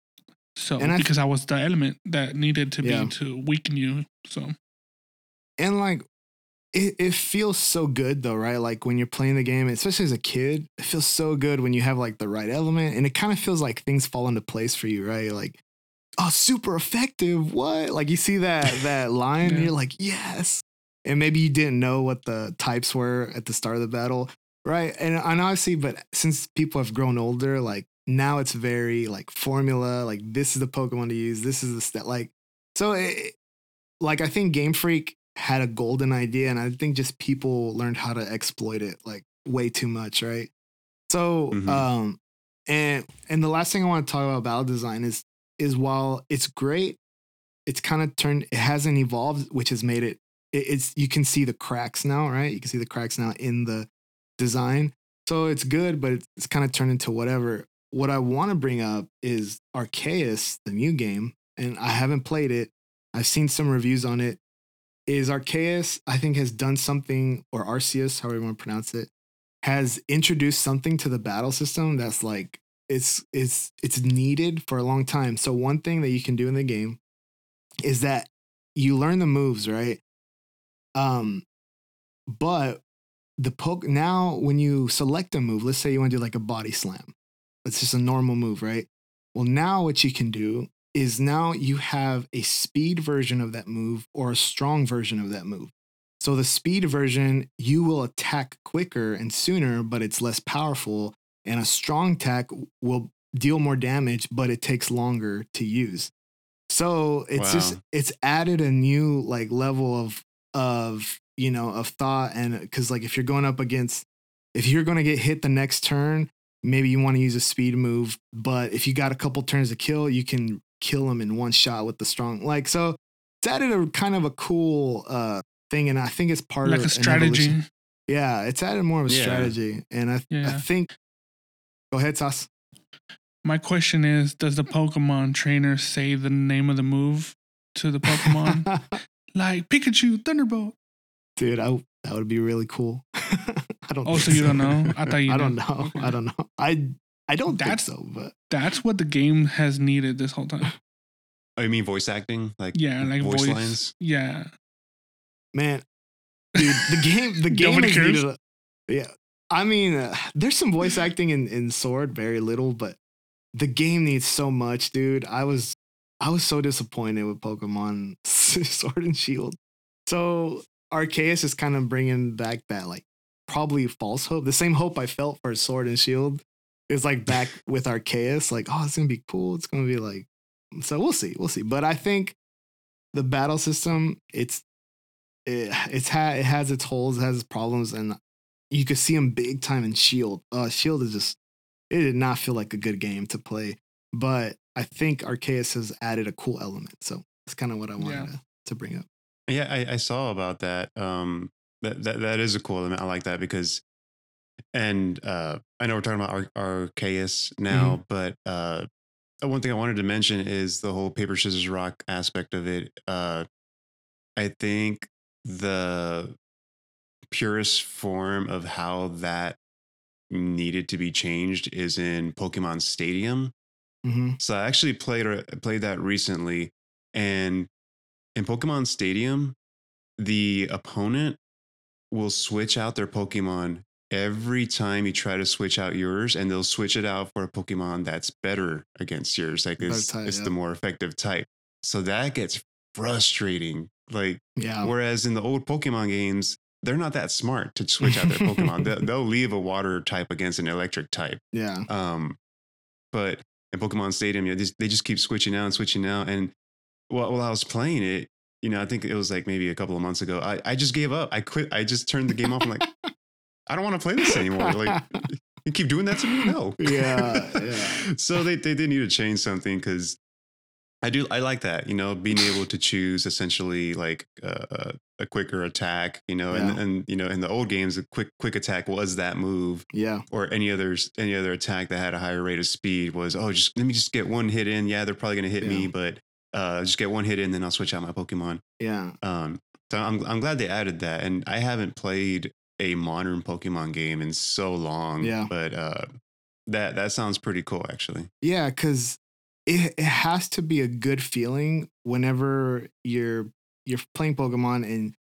So And I th- because I was the element that needed to Yeah. be to weaken you. So And like it, it feels so good though, right? Like when you're playing the game, especially as a kid, it feels so good when you have like the right element and it kind of feels like things fall into place for you, right? Like, oh, super effective. What? Like you see that that line and you're like, yes. And maybe you didn't know what the types were at the start of the battle, right? And and obviously, but since people have grown older, like now it's very like formula, like this is the Pokemon to use, this is the step, like so it, like I think Game Freak had a golden idea, and I think just people learned how to exploit it like way too much, right? So, Mhm. um, and and the last thing I want to talk about battle design is is while it's great, it's kind of turned. It hasn't evolved, which has made it. It's you can see the cracks now, right? You can see the cracks now in the design. So it's good, but it's, kind of turned into whatever. What I want to bring up is Arceus, the new game, and I haven't played it. I've seen some reviews on it. Is Arceus, I think, has done something, or Arceus, however you want to pronounce it, has introduced something to the battle system that's like it's it's it's needed for a long time. So one thing that you can do in the game is that you learn the moves, right? Um, but the poke now when you select a move, let's say you want to do like a body slam. It's just a normal move, right? Well, now what you can do is now you have a speed version of that move or a strong version of that move. So the speed version, you will attack quicker and sooner, but it's less powerful. And a strong attack will deal more damage, but it takes longer to use. So it's just it's added a new like level of of you know of thought and because like if you're going up against if you're going to get hit the next turn maybe you want to use a speed move but if you got a couple turns to kill you can kill them in one shot with the strong like so it's added a kind of a cool uh thing and i think it's part like of a strategy. evolution. yeah it's added more of a Yeah. strategy and i, I think go ahead Sas. My question is, does the Pokemon trainer say the name of the move to the Pokemon? like Pikachu, Thunderbolt. dude I, that would be really cool i don't Oh, think so you don't know? I thought you i don't know Okay. i don't know i i don't That's- think so but That's what the game has needed this whole time. Oh, you mean voice acting? Like Yeah, like voice, voice. lines? Yeah. man dude the game the game Nobody has cares. needed a- yeah i mean uh, there's some voice acting in, in sword very little but the game needs so much dude i was i was so disappointed with pokemon sword and shield. So arceus is kind of bringing back that like probably false hope. The same hope i felt for sword and shield is like back with arceus like oh it's gonna be cool. It's gonna be like so we'll see we'll see. But i think the battle system, it's it, it's ha- it has its holes, it has its problems, and you could see them big time in Shield. Uh, Shield is just it did not feel like a good game to play, but I think Arceus has added a cool element, so that's kind of what I wanted Yeah. to, to bring up. Yeah, I, I saw about that. Um, that, that that is a cool element. I like that because, and uh, I know we're talking about Ar- Arceus now, but uh, one thing I wanted to mention is the whole paper scissors rock aspect of it. Uh, I think the purest form of how that needed to be changed is in Pokemon Stadium. Hmm So I actually played played that recently, and in Pokemon Stadium, the opponent will switch out their Pokemon every time you try to switch out yours, and they'll switch it out for a Pokemon that's better against yours. Like it's, type, it's yeah. the more effective type. So that gets frustrating. Like Yeah, whereas in the old Pokemon games, they're not that smart to switch out their Pokemon. they'll, they'll leave a water type against an electric type. yeah, Um, but in Pokemon Stadium, you know, they just, they just keep switching out and switching out. And while, while I was playing it, you know, I think it was like maybe a couple of months ago, I, I just gave up. I quit. I just turned the game off. I'm like, I don't want to play this anymore. Like, you keep doing that to me? No. Yeah, yeah. so they, they did need to change something because I do, I like that, you know, being able to choose essentially like uh, a quicker attack, you know, and, Yeah. and, you know, in the old games, a quick, quick attack was that move yeah, or any others any other attack that had a higher rate of speed was oh just let me just get one hit in yeah they're probably going to hit me but uh just get one hit in then i'll switch out my pokemon yeah. um so i'm, I'm glad they added that and i haven't played a modern pokemon game in so long Yeah. but uh that that sounds pretty cool actually Yeah, because it, it has to be a good feeling whenever you're you're playing Pokemon and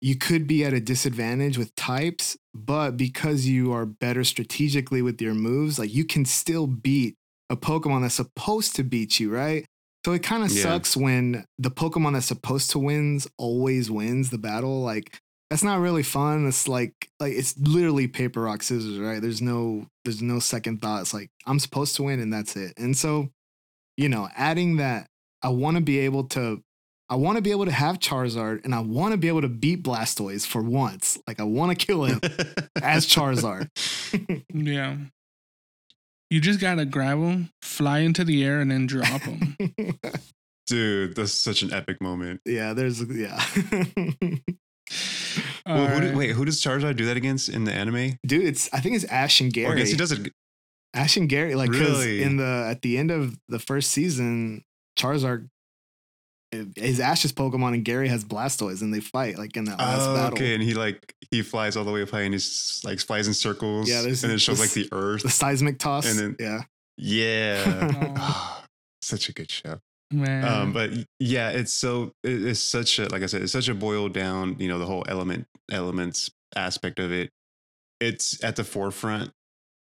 you could be at a disadvantage with types, but because you are better strategically with your moves, like you can still beat a Pokemon that's supposed to beat you, right? So it kind of Yeah. sucks when the Pokemon that's supposed to wins always wins the battle. Like that's not really fun. It's like like it's literally paper rock scissors, right? There's no there's no second thought. It's like I'm supposed to win and that's it. And so, you know, adding that, I want to be able to I want to be able to have Charizard and I want to be able to beat Blastoise for once. Like I want to kill him as Charizard. Yeah. You just gotta grab him, fly into the air, and then drop him. dude that's such an epic moment yeah, there's yeah. well, who did, wait who does charizard do that against in the anime Dude, it's I think it's Ash and or i Gary. guess he does it Ash and Gary, like 'cause Really? in the at the end of the first season, Charizard is Ash's Pokemon and Gary has Blastoise and they fight like in that last Oh, battle. okay, and he like he flies all the way up high and he's like flies in circles. Yeah, there's and it shows like the Earth. The seismic toss. And then- yeah. yeah, Oh, Ah, such a good show. man. Um, but yeah, it's so it- it's such a like I said, it's such a boiled down. You know, the whole element elements aspect of it. It's at the forefront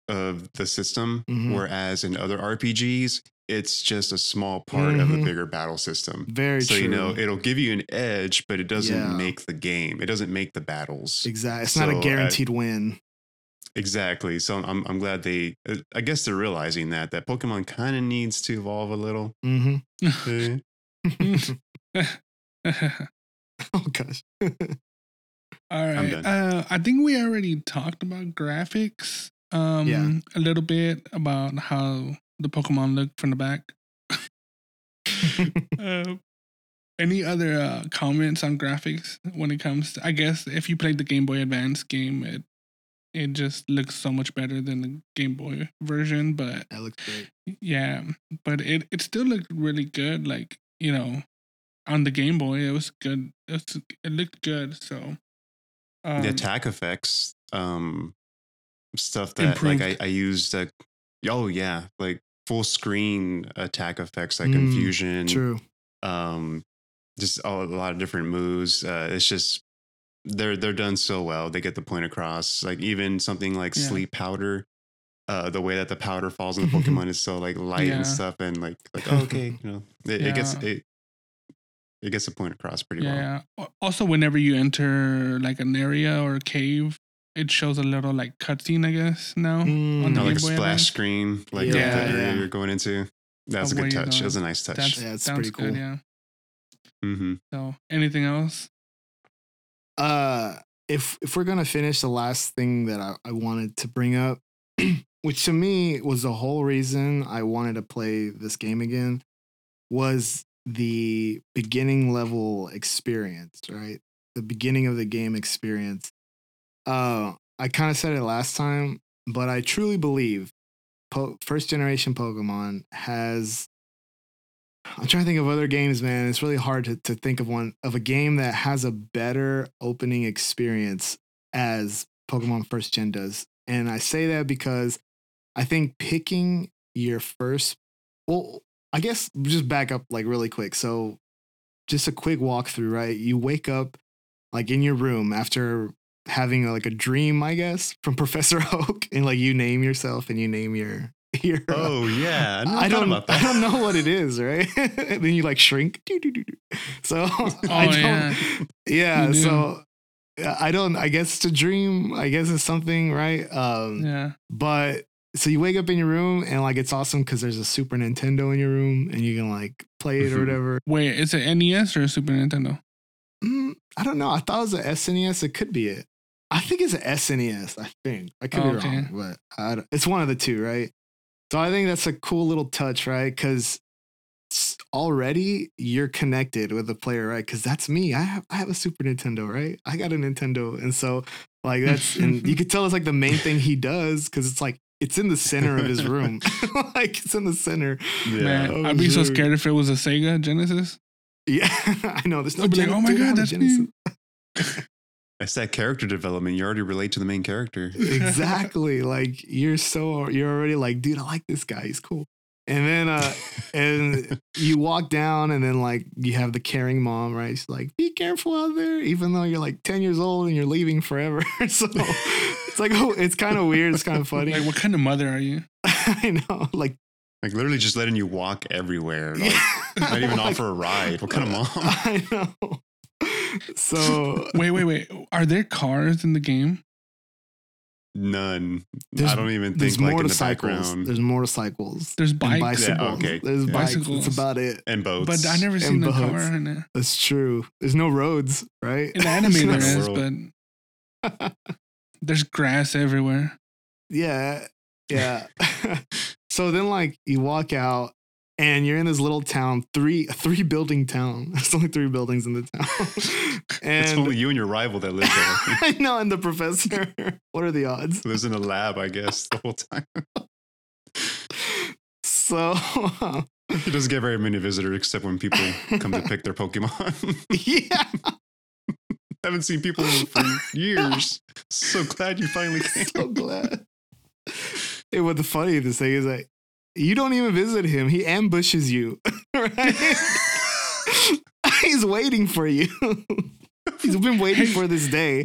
of the system, Mhm. whereas in other RPGs, it's just a small part of a Mhm. bigger battle system. Very so true. you know it'll give you an edge, but it doesn't Yeah. make the game. It doesn't make the battles. exactly. It's not a guaranteed win. Exactly. So I'm I'm glad they. uh, I guess they're realizing that that Pokemon kind of needs to evolve a little. Mm-hmm. Eh. oh gosh. All right. Uh, I think we already talked about graphics. Um, Yeah. a little bit about how the Pokemon look from the back. uh, any other uh, comments on graphics when it comes? To, I guess if you played the Game Boy Advance game, it it just looks so much better than the Game Boy version. But that looks great. yeah, but it it still looked really good. Like you know, on the Game Boy, it was good. It, was, it looked good. So um, the attack effects, um, stuff that like I, I used. Uh, oh yeah, like full screen attack effects like Mm, confusion. True. Um, just a, a lot of different moves. Uh, it's just they're they're done so well. They get the point across. Like even something like Yeah. sleep powder. Uh, the way that the powder falls on the Pokemon is so like light Yeah. and stuff, and like like oh, okay, you know, it, it gets it it gets the point across pretty yeah, well. yeah. Also, whenever you enter like an area or a cave, it shows a little like cutscene, I guess. Now, Mm, on the No, like a Game Boy splash Advance? screen, like Yeah, of the yeah. you're going into. That's Of a good touch. That was a nice touch. that's Yeah, it's sounds pretty good. cool. Yeah. hmm So, anything else? Uh, if if we're gonna finish the last thing that I, I wanted to bring up, which to me was the whole reason I wanted to play this game again, was the beginning level experience, right? The beginning of the game experience. Uh, I kind of said it last time, but I truly believe po- first generation Pokemon has I'm trying to think of other games, man. It's really hard to, to think of one of a game that has a better opening experience as Pokemon First Gen does. And I say that because I think picking your first, well, I guess just back up like really quick. So, just a quick walkthrough, right? You wake up like in your room after having like a dream, I guess, from Professor Oak, and like you name yourself and you name your your uh, Oh yeah, I, I don't. about I don't know what it is, right? and then you like shrink. So I don't. yeah. Yeah. Do. so I don't. I guess it's a dream. I guess it's something, right? Um, Yeah. But so you wake up in your room and like it's awesome because there's a Super Nintendo in your room and you can like play it or Mhm. whatever. Wait, is it NES or Super Nintendo? Mm, I don't know. I thought it was a SNES. It could be it. I think it's an SNES. I think I could Oh, be okay. wrong, but I don't- it's one of the two, right? So I think that's a cool little touch, right? Because already you're connected with the player, right? Because that's me. I have I have a Super Nintendo, right? I got a Nintendo, and so like that's and you could tell it's like the main thing he does because it's like it's in the center of his room, like it's in the center. Yeah. Man, Oh, I'd be so scared if it was a Sega Genesis. Yeah, I know. There's no. I'd be like, oh my god, that's Genesis. me. That's that character development. You already relate to the main character. exactly like you're so you're already like dude i like this guy he's cool and then uh and you walk down and then like you have the caring mom right she's like be careful out there even though you're like 10 years old and you're leaving forever so it's like oh it's kind of weird it's kind of funny Like, what kind of mother are you? i know like Like literally just letting you walk everywhere. Like, not even Like, offer a ride. What kind of mom? i know so Wait, wait, wait. Are there cars in the game? None. There's- I don't even there's think like in the background. there's motorcycles There's and bikes, bicycles okay. there's Yeah. bicycles Bicycles. that's about it and boats. but I never And seen a boats. car in it. That's true. There's no roads, right? In the anime there not a is, world. but there's grass everywhere. yeah, yeah. so then, like, you walk out and you're in this little town, three three building town. There's only three buildings in the town, and it's only you and your rival that live there. I know. And the professor, what are the odds? Lives in a lab, I guess, the whole time. So He doesn't get very many visitors except when people come to pick their Pokemon. yeah, haven't seen people for years. So glad you finally came. so glad. Hey, what the funny thing is like you don't even visit him. He ambushes you, right? He's waiting for you. He's been waiting for this day.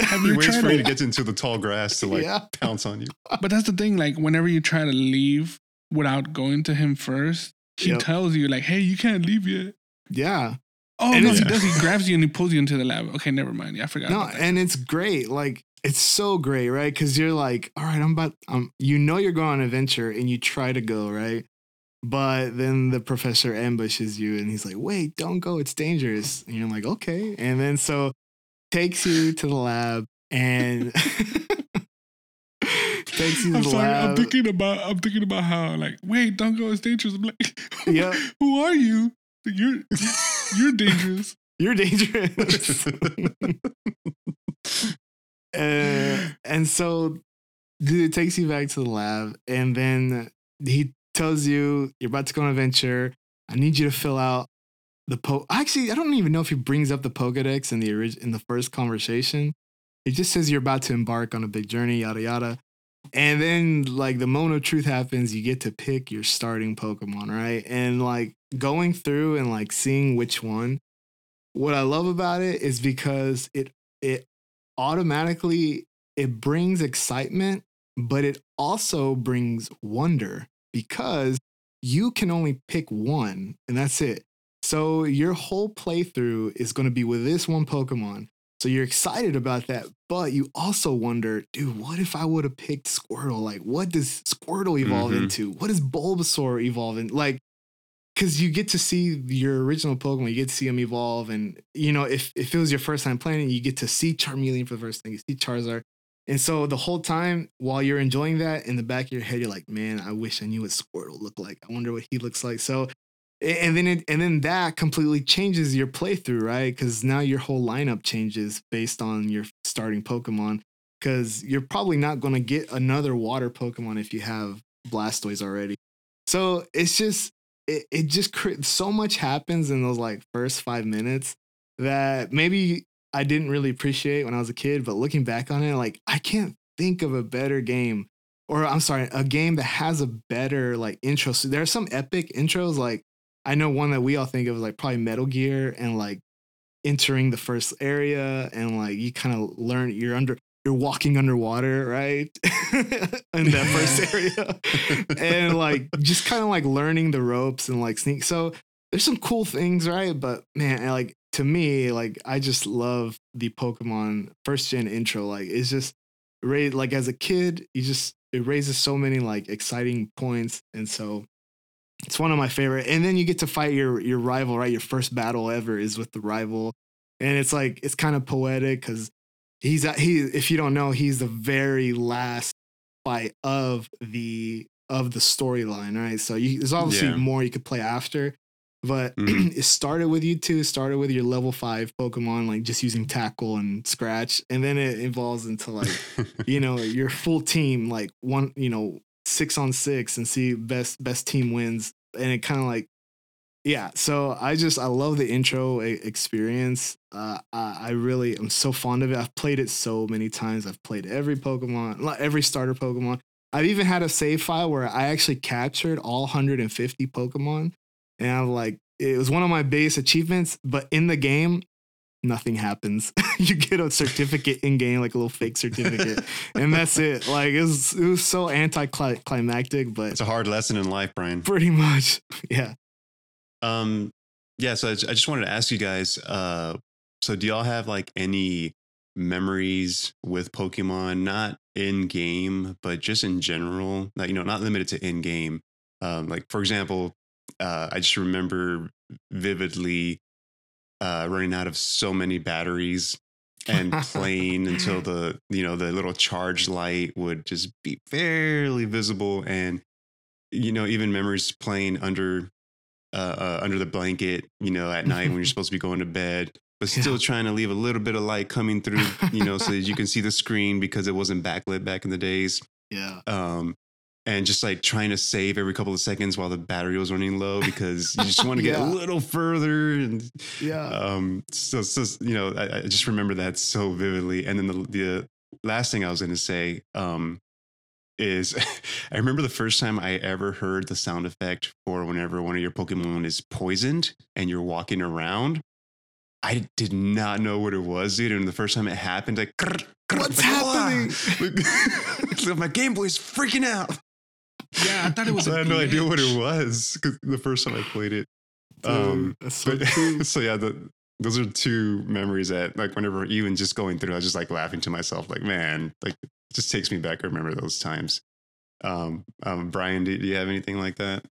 Have He you waits tried for you to, to get into the tall grass to like yeah. pounce on you. But that's the thing. Like, whenever you try to leave without going to him first, he Yep. tells you, like, "Hey, you can't leave yet." Yeah. Oh And no, he does. He grabs you and he pulls you into the lab. Okay, never mind. Yeah, I forgot. No, about that. and it's great. Like it's so great, right? Because you're like, all right, I'm about. Um, you know, you're going on an adventure, and you try to go right, but then the professor ambushes you, and he's like, wait, don't go. It's dangerous. And you're like, okay, and then so takes you to the lab and takes you to I'm the sorry. I'm thinking about. I'm thinking about how like, wait, don't go. It's dangerous. I'm like, yeah. who are you? You're you're dangerous. You're dangerous. Uh, and so dude it takes you back to the lab and then he tells you you're about to go on an adventure. I need you to fill out the po actually i don't even know if he brings up the pokedex in the orig- in the first conversation. He just says you're about to embark on a big journey yada yada. And then like the moment of truth happens you get to pick your starting pokemon right? And like going through and like seeing which one what i love about it is because it it automatically it brings excitement but it also brings wonder because you can only pick one and that's it. So your whole playthrough is going to be with this one pokemon. So you're excited about that but you also wonder dude what if i would have picked squirtle? Like what does squirtle evolve Mhm. into? What does bulbasaur evolve in? Like because you get to see your original Pokemon, you get to see them evolve, and you know if if it was your first time playing it, you get to see Charmeleon for the first time, you see Charizard, and so the whole time while you're enjoying that, in the back of your head, you're like, man, I wish I knew what Squirtle looked like. I wonder what he looks like. So. And then it, and then that completely changes your playthrough, right? Because now your whole lineup changes based on your starting Pokemon. Because you're probably not going to get another water Pokemon if you have Blastoise already. So it's just it, it just so much happens in those like first five minutes that maybe I didn't really appreciate when I was a kid, but looking back on it, like I can't think of a better game, or I'm sorry, a game that has a better like intro. So there are some epic intros, like I know one that we all think of like probably Metal Gear and like entering the first area and like you kind of learn you're under you're walking underwater, right? in that first area. and like just kind of like learning the ropes and like sneak. So there's some cool things, right? But man, like to me, like I just love the Pokemon first gen intro. Like it's just like as a kid, you just it raises so many like exciting points. And so it's one of my favorite. And then you get to fight your your rival, right? Your first battle ever is with the rival. And it's like it's kind of poetic because he's at, he if you don't know, he's the very last fight of the of the storyline, right? So you, there's obviously Yeah. more you could play after. But Mhm. it started with you two, started with your level five Pokemon, like just using tackle and scratch. And then it evolves into like you know your full team like one you know six on six and see best best team wins and it kind of like yeah so i just i love the intro experience uh I, I really am so fond of it i've played it so many times i've played every pokemon every starter pokemon i've even had a save file where i actually captured all 150 pokemon and i'm like it was one of my biggest achievements but in the game nothing happens you get a certificate in game like a little fake certificate and that's it. Like it was, it was so anticlimactic, but it's a hard lesson in life, Bryan. pretty much, yeah. Um, yeah. So I just wanted to ask you guys. Uh, so do y'all have like any memories with Pokemon, not in game, but just in general? Like you know, not limited to in game. Um, like for example, uh, I just remember vividly uh, running out of so many batteries and playing until the you know the little charge light would just be barely visible and you know even memories playing under uh, uh under the blanket you know at night when you're supposed to be going to bed but still Yeah. trying to leave a little bit of light coming through you know so that you can see the screen because it wasn't backlit back in the days Yeah. um and just like trying to save every couple of seconds while the battery was running low because you just want to get Yeah. a little further and Yeah. um so, so you know I, I just remember that so vividly and then the, the last thing i was going to say um is i remember the first time i ever heard the sound effect for whenever one of your pokemon is poisoned and you're walking around i did not know what it was dude and the first time it happened like What's like, happening? so my game boy's freaking out Yeah, I thought it was. so i had no idea what it was 'cause the first time i played it Dude, um, so but- so yeah, the, those are two memories that like whenever even just going through, I was just like laughing to myself, like man, like it just takes me back. I remember those times. Um, um, Bryan, do, do you have anything like that?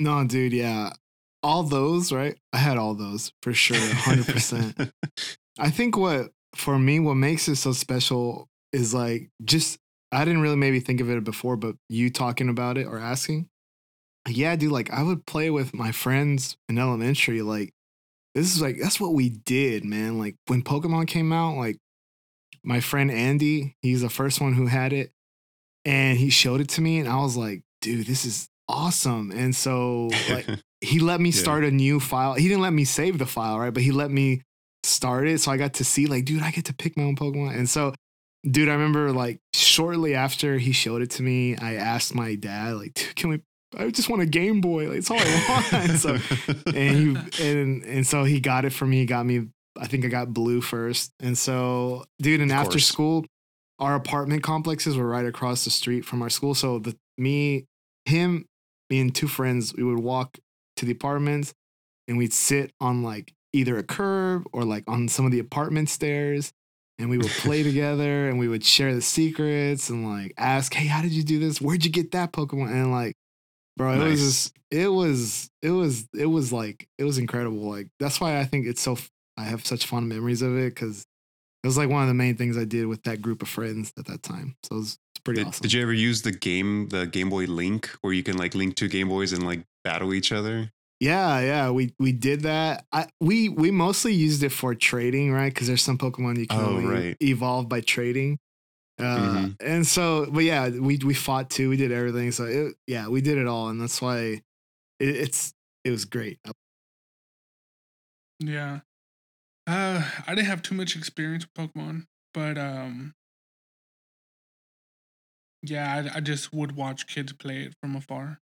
No, dude, yeah. All those, right? I had all those for sure, 100%. I think what, for me, what makes it so special is like just, I didn't really maybe think of it before, but you talking about it or asking. Yeah, dude, like I would play with my friends in elementary. Like, this is like, that's what we did, man. Like, when Pokemon came out, like, my friend Andy, he's the first one who had it. And he showed it to me, and I was like, dude, this is awesome. And so, like, he let me Yeah. start a new file. He didn't let me save the file, right? But he let me start it. So I got to see, like, dude, I get to pick my own Pokemon. And so, dude, I remember like shortly after he showed it to me, I asked my dad, like, dude, can we? I just want a Game Boy. Like, it's all I want. so, and he and and so he got it for me. He got me. I think I got blue first. And so, dude, and Of after course. school, our apartment complexes were right across the street from our school. So the me, him, me and two friends, we would walk to the apartments and we'd sit on like either a curb or like on some of the apartment stairs and we would play together and we would share the secrets and like ask, hey, how did you do this? Where'd you get that Pokemon? And like, bro. It was just, it was it was it was like it was incredible. Like that's why I think it's so. i have such fond memories of it because it was like one of the main things I did with that group of friends at that time. So it was it's pretty Did, awesome. did you ever use the game, the Game Boy Link, where you can like link two Game Boys and like battle each other? Yeah, yeah, we we did that. I we we mostly used it for trading, right? Because there's some Pokemon you can Oh, only right. evolve by trading. Uh, Mhm. And so, but yeah, we we fought too. We did everything. So it, yeah, we did it all, and that's why it, it's it was great. Yeah. Uh, I didn't have too much experience with Pokemon, but um, yeah, I, I just would watch kids play it from afar.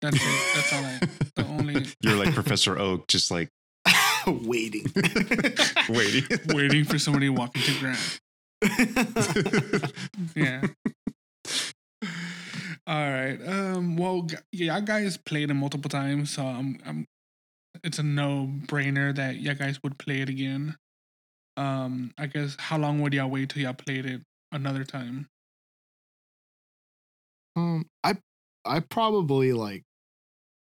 That's it. That's all I. The only You're like Professor Oak, just like Waiting. waiting, waiting for somebody walking to ground. Yeah. All right. Um. Well, yeah, guys played it multiple times, so I'm. I'm. It's a no brainer that you guys would play it again. Um. I guess how long would y'all wait till y'all played it another time? Um, I I probably like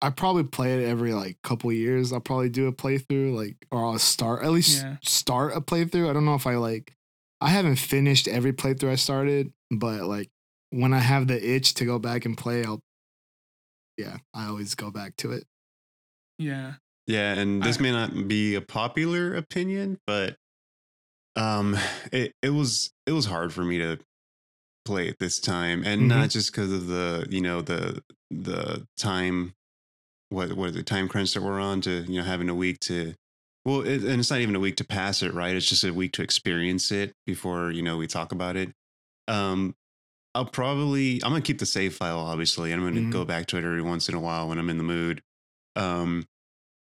I probably play it every like couple years. I'll probably do a playthrough, like or I'll start at least Yeah. start a playthrough. I don't know if I like I haven't finished every playthrough I started, but like when I have the itch to go back and play, I'll yeah, I always go back to it. Yeah. Yeah, and this I- may not be a popular opinion, but um it, it was it was hard for me to play it this time and not just because of the you know the the time what what is it time crunch that we're on to you know having a week to well it, and it's not even a week to pass it right? It's just a week to experience it before you know we talk about it. Um i'll probably i'm gonna keep the save file obviously and i'm gonna Mhm. go back to it every once in a while when i'm in the mood. Um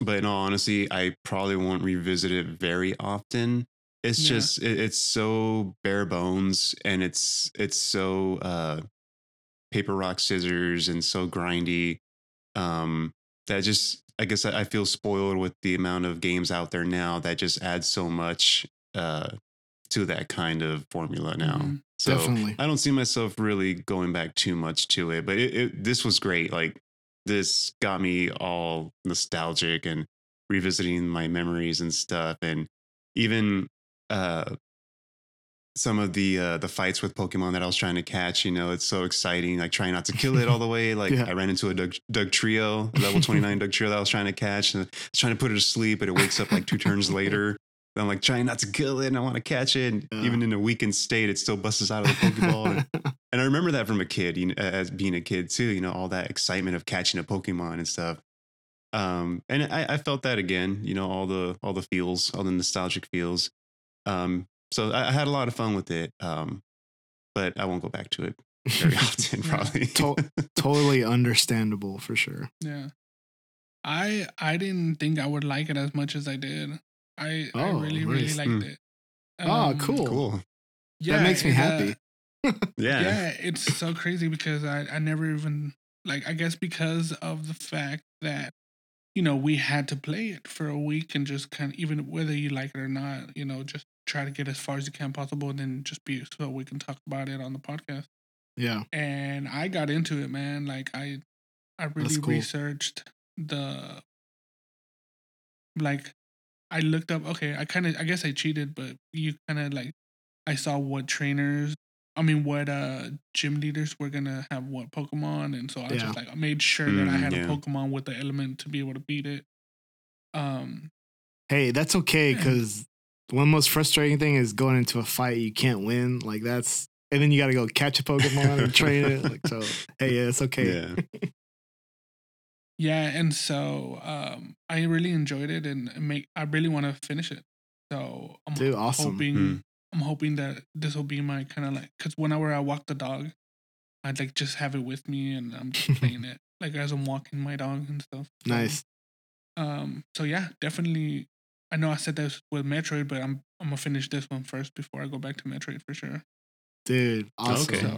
but in all honesty i probably won't revisit it very often. It's Yeah. just it, it's so bare bones and it's it's so uh paper rock scissors and so grindy. Um that just i guess I, feel spoiled with the amount of games out there now that just adds so much uh to that kind of formula now Mhm. so Definitely. i don't see myself really going back too much to it but it, it this was great like this got me all nostalgic and revisiting my memories and stuff and even uh some of the uh the fights with pokemon that i was trying to catch you know it's so exciting like trying not to kill it all the way like Yeah. i ran into a doug, Dugtrio level 29 Dugtrio that i was trying to catch and I was trying to put it to sleep but it wakes up like two turns later I'm like trying not to kill it and I want to catch it. And Yeah. even in a weakened state, it still busts out of the Pokeball. and, and I remember that from a kid, you know, as being a kid too, you know, all that excitement of catching a Pokemon and stuff. Um, and I, I felt that again, you know, all the all the feels, all the nostalgic feels. Um, so I, I had a lot of fun with it. Um, but I won't go back to it very often, probably. To- totally understandable for sure. Yeah. I I didn't think I would like it as much as I did. I I Oh, really really nice. liked Mm. it. Oh, Um, cool. cool. Yeah, that makes me it, uh, happy. Yeah. yeah, it's so crazy because I, I never even like I guess because of the fact that you know we had to play it for a week and just kind of even whether you like it or not, you know, just try to get as far as you can possible and then just be so we can talk about it on the podcast. Yeah. And I got into it, man. Like I I really cool. researched the like I looked up okay, I kind of I guess I cheated, but you kind of like I saw what trainers I mean what uh gym leaders were going to have what Pokemon and so I Yeah. just like I made sure that I Mm, had yeah. a Pokemon with the element to be able to beat it. Um Hey, that's okay because one most frustrating thing is going into a fight you can't win. Like that's and then you got to go catch a Pokemon and train it. Like so, hey, yeah, it's okay. Yeah. yeah, and so um I really enjoyed it and make I really want to finish it. So I'm Dude, awesome. hoping Mm. I'm hoping that this will be my kind of like because whenever I walk the dog, I'd like just have it with me and I'm just playing it like as I'm walking my dog and stuff. So, Nice. Um. So yeah, definitely. I know I said this with Metroid, but I'm I'm gonna finish this one first before I go back to Metroid for sure. Dude, awesome. Okay. So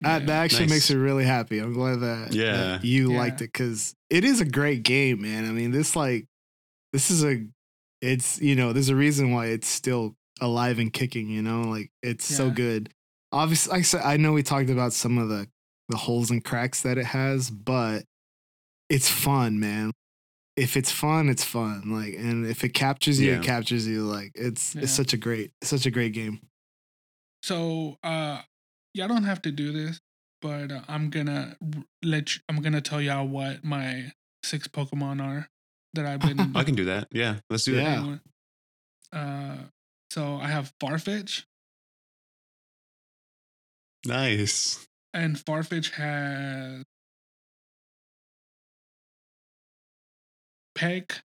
That, yeah. that actually Nice. makes me really happy. I'm glad that, that Yeah. you Yeah. liked it because it is a great game, man. I mean, this like this is a it's you know there's a reason why it's still alive and kicking. You know, like it's so good. Obviously, like I said, I know we talked about some of the the holes and cracks that it has, but it's fun, man. If it's fun, it's fun. Like, and if it captures you, Yeah. it captures you. Like, it's Yeah. it's such a great, such a great game. So, uh, y'all don't have to do this, but uh, I'm gonna let you, I'm gonna tell y'all what my six Pokemon are that I've been. I can do that. Yeah, let's do Yeah. that. Uh, so I have Farfetch, Nice. and Farfetch has Peck,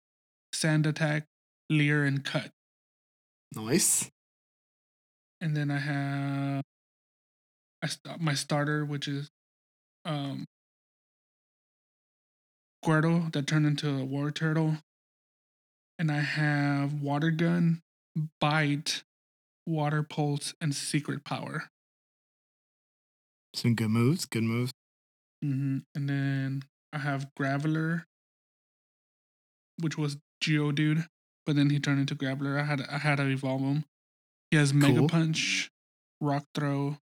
Sand Attack, Leer, and Cut. Nice. and then I have I st- my starter, which is um Squirtle that turned into a Wartortle, and I have water gun, bite, water pulse, and secret power. Some good moves. Good moves. hmm And then I have Graveler, which was Geodude, but then he turned into Graveler. I had I had to evolve him. He has Mega Cool. Punch, Rock Throw,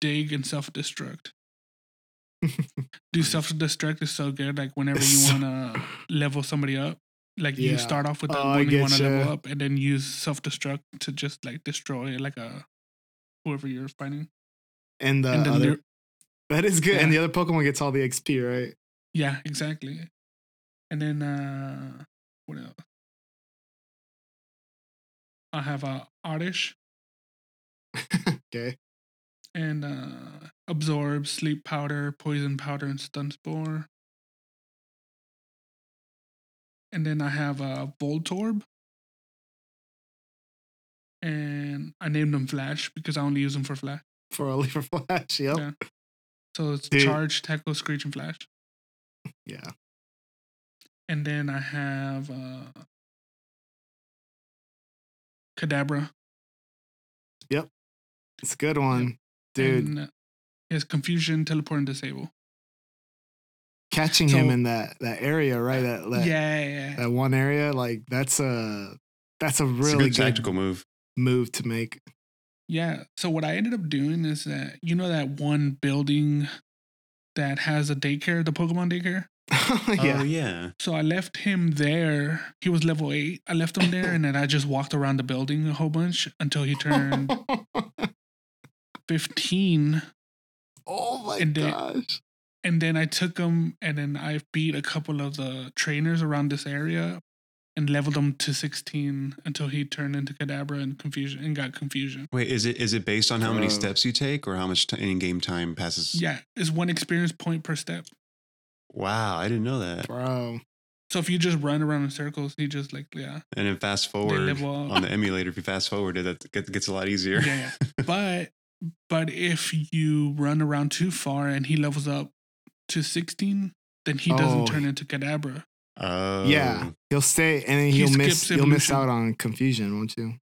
Dig, and Self Destruct. Do self destruct is so good. Like whenever you want to level somebody up, like Yeah. you start off with the Oh, one you want to getcha. level up, and then use self destruct to just like destroy like a whoever you're fighting. and the and other, that is good. And the other Pokemon gets all the XP, right? yeah, exactly. And then uh what else? I have a Oddish okay. and uh absorb, sleep powder, poison powder, and stun spore. And then I have a Voltorb. And I named them Flash because I only use them for Flash. For a Lever Flash. Yep. Yeah. So it's Dude. Charge, Tackle, Screech, and Flash. Yeah. And then I have uh Kadabra. Yep, it's a good one. Dude, And, uh, he Confusion, Teleport, and Disable. catching so- him in that that area, right? That, that yeah, yeah, yeah. that one area, like that's a that's a It's a really good good, tactical move. move to make. Yeah. So what I ended up doing is that you know that one building that has a daycare, the Pokemon daycare. Oh, yeah. Oh yeah. So I left him there. He was level eight. I left him there, and then I just walked around the building a whole bunch until he turned fifteen. oh my And then- gosh. And then I took him, and then I beat a couple of the trainers around this area, and leveled him to sixteen until he turned into Kadabra and confusion and got confusion. Wait, is it is it based on how many Bro. steps you take or how much t- in game time passes? Yeah, it's one experience point per step. Wow, I didn't know that. Bro. So if you just run around in circles, he just like yeah, And then fast forward on the emulator, if you fast forward it, that gets a lot easier. yeah, yeah. But but if you run around too far and he levels up to sixteen, then he doesn't Oh. turn into Kadabra. Oh, Yeah. He'll stay and then He you'll miss skips you'll miss out on confusion, won't you?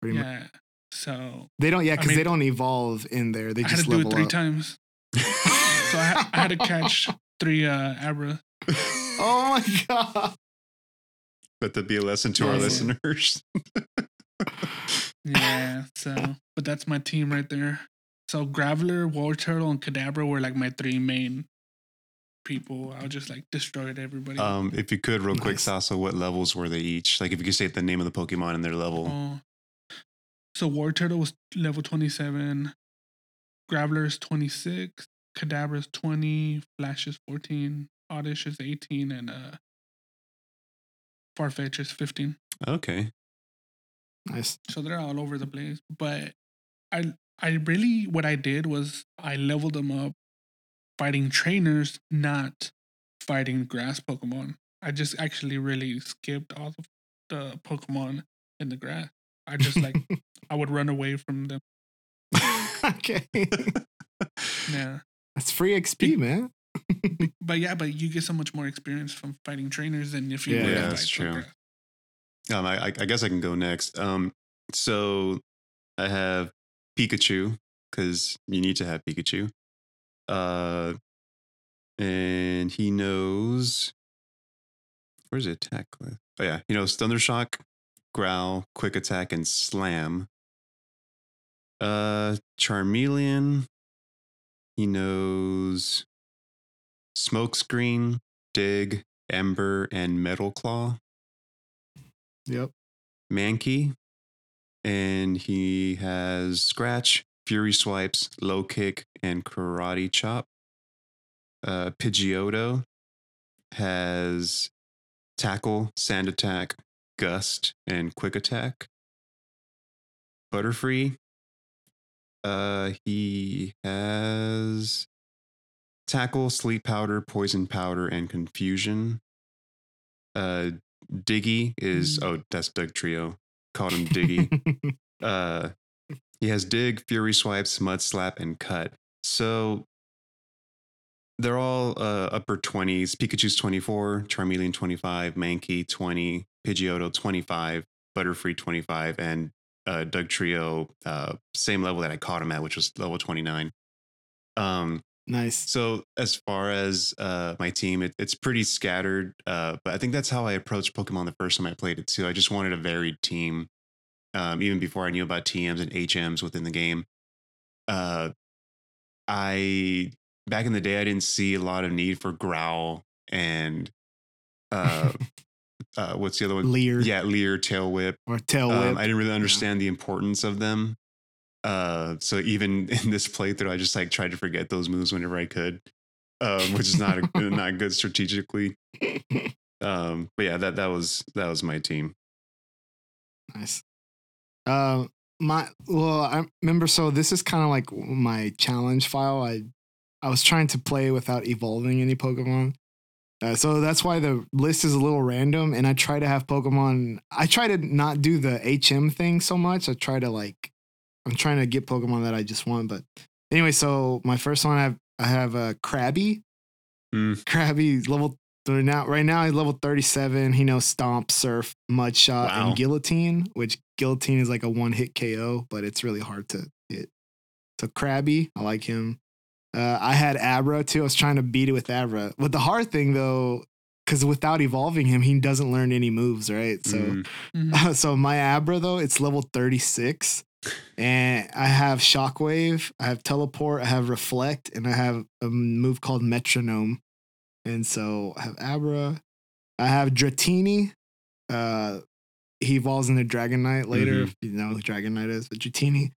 Pretty much. So They don't yeah, I because mean- they don't evolve in there. They I had just to do level it three up. times. So I, I had to catch three uh Abra. Oh my god. But that'd be a lesson to our Yeah. listeners. Yeah. So but that's my team right there. So Graveler, Wartortle, and Kadabra were like my three main people. I just like destroyed everybody. um, if you could, real quick, Nice. Sasso, what levels were they each? Like, if you could say the name of the Pokemon and their level. Oh. So Wartortle was level 27, Graveler is 26, Kadabra is 20, Flash is 14, Oddish is 18, and uh Farfetch is 15. Okay. Nice. So they're all over the place. But I I really what I did was I leveled them up fighting trainers, not fighting grass Pokemon. I just actually really skipped all of the Pokemon in the grass. I just like I would run away from them. okay. Yeah. That's free XP, man. But yeah, but you get so much more experience from fighting trainers than if you Yeah, were Yeah, that's the true. grass. Um, I, I I guess I can go next. Um, so I have Pikachu because you need to have Pikachu. Uh, and he knows where's the attack with? Oh yeah, he knows Thundershock, Growl, Quick Attack, and Slam. Uh, Charmeleon. He knows Smokescreen, Dig, Ember, and Metal Claw. Yep. Mankey, and he has Scratch, Fury Swipes, Low Kick, and Karate Chop. Uh, Pidgeotto has Tackle, Sand Attack, Gust, and Quick Attack. Butterfree, uh, he has Tackle, Sleep Powder, Poison Powder, and Confusion. Uh, Diggy is oh that's Dugtrio. Called him Diggy. uh, he has Dig, Fury Swipes, Mud Slap, and Cut. So they're all uh, upper twenties. Pikachu's twenty four, Charmeleon twenty five, Mankey twenty, Pidgeotto twenty five, Butterfree twenty five, and uh, Dugtrio uh, same level that I caught him at, which was level twenty nine. Um, nice. so as far as uh, my team, it, it's pretty scattered. Uh, but I think that's how I approached Pokemon the first time I played it too. I just wanted a varied team, um, even before I knew about TMs and HMs within the game. Uh, I back in the day, I didn't see a lot of need for Growl and uh, uh, what's the other one? Leer Yeah, Leer, Tail Whip. or tail whip. Um, I didn't really understand the importance of them. Uh, so even in this playthrough, I just like tried to forget those moves whenever I could, um, which is not a, not good strategically. Um, but yeah, that that was that was my team. Nice. Uh, my well, I remember. So this is kind of like my challenge file. I I was trying to play without evolving any Pokemon. Uh, so that's why the list is a little random, and I try to have Pokemon. I try to not do the HM thing so much. I try to like, I'm trying to get Pokemon that I just want. But anyway, so my first one I have I have a Krabby. Mm. Krabby level right now. Right now he's level 37. He knows Stomp, Surf, Mud Shot, Wow. and Guillotine. Which Guillotine is like a one hit KO, but it's really hard to hit. So Krabby, I like him. Uh, I had Abra too. I was trying to beat it with Abra. But the hard thing though, because without evolving him, he doesn't learn any moves, right? So Mm. Mhm. so my Abra though, it's level 36. And I have Shockwave, I have Teleport, I have Reflect, and I have a move called Metronome. And so I have Abra. I have Dratini. Uh he evolves into Dragonite later, Mhm. if you know who Dragonite is, but Dratini.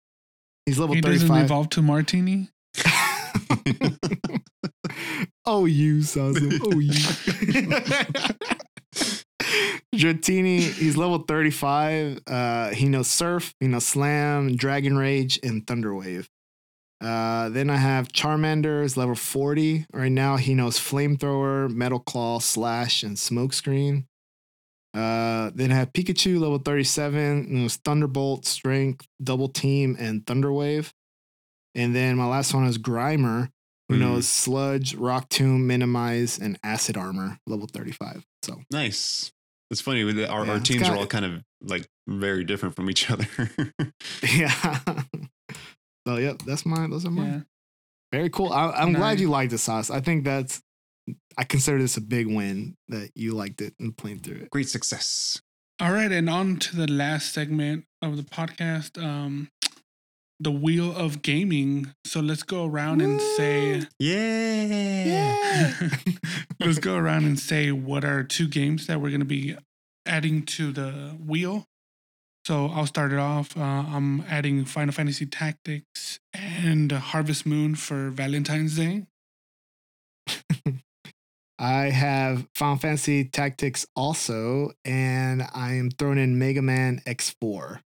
He's level He doesn't 35. evolve to Martini. oh, you, Sasso. Oh, you. Dratini, he's level 35. Uh, he knows Surf, he knows Slam, Dragon Rage, and Thunder Wave. Uh, then I have Charmander, is level 40. Right now, he knows Flamethrower, Metal Claw, Slash, and Smokescreen. Uh, then I have Pikachu, level 37, knows Thunderbolt, Strength, Double Team, and Thunder Wave. And then my last one is Grimer, who Hmm. knows Sludge, Rock Tomb, Minimize, and Acid Armor, level 35. So Nice. It's funny. Our, Yeah, our it's teams got- are all kind of like very different from each other. yeah. so yep, that's mine. Those are mine. Yeah. Very cool. I, I'm glad Nice. you liked the sauce. I think that's. I consider this a big win that you liked it and playing through it. Great success. All right, and on to the last segment of the podcast, um, the wheel of gaming. So let's go around and say, Yeah. let's go around and say what are two games that we're going to be adding to the wheel. So I'll start it off. Uh, I'm adding Final Fantasy Tactics and Harvest Moon for Valentine's Day. I have Final Fantasy Tactics also, and I am throwing in Mega Man X4.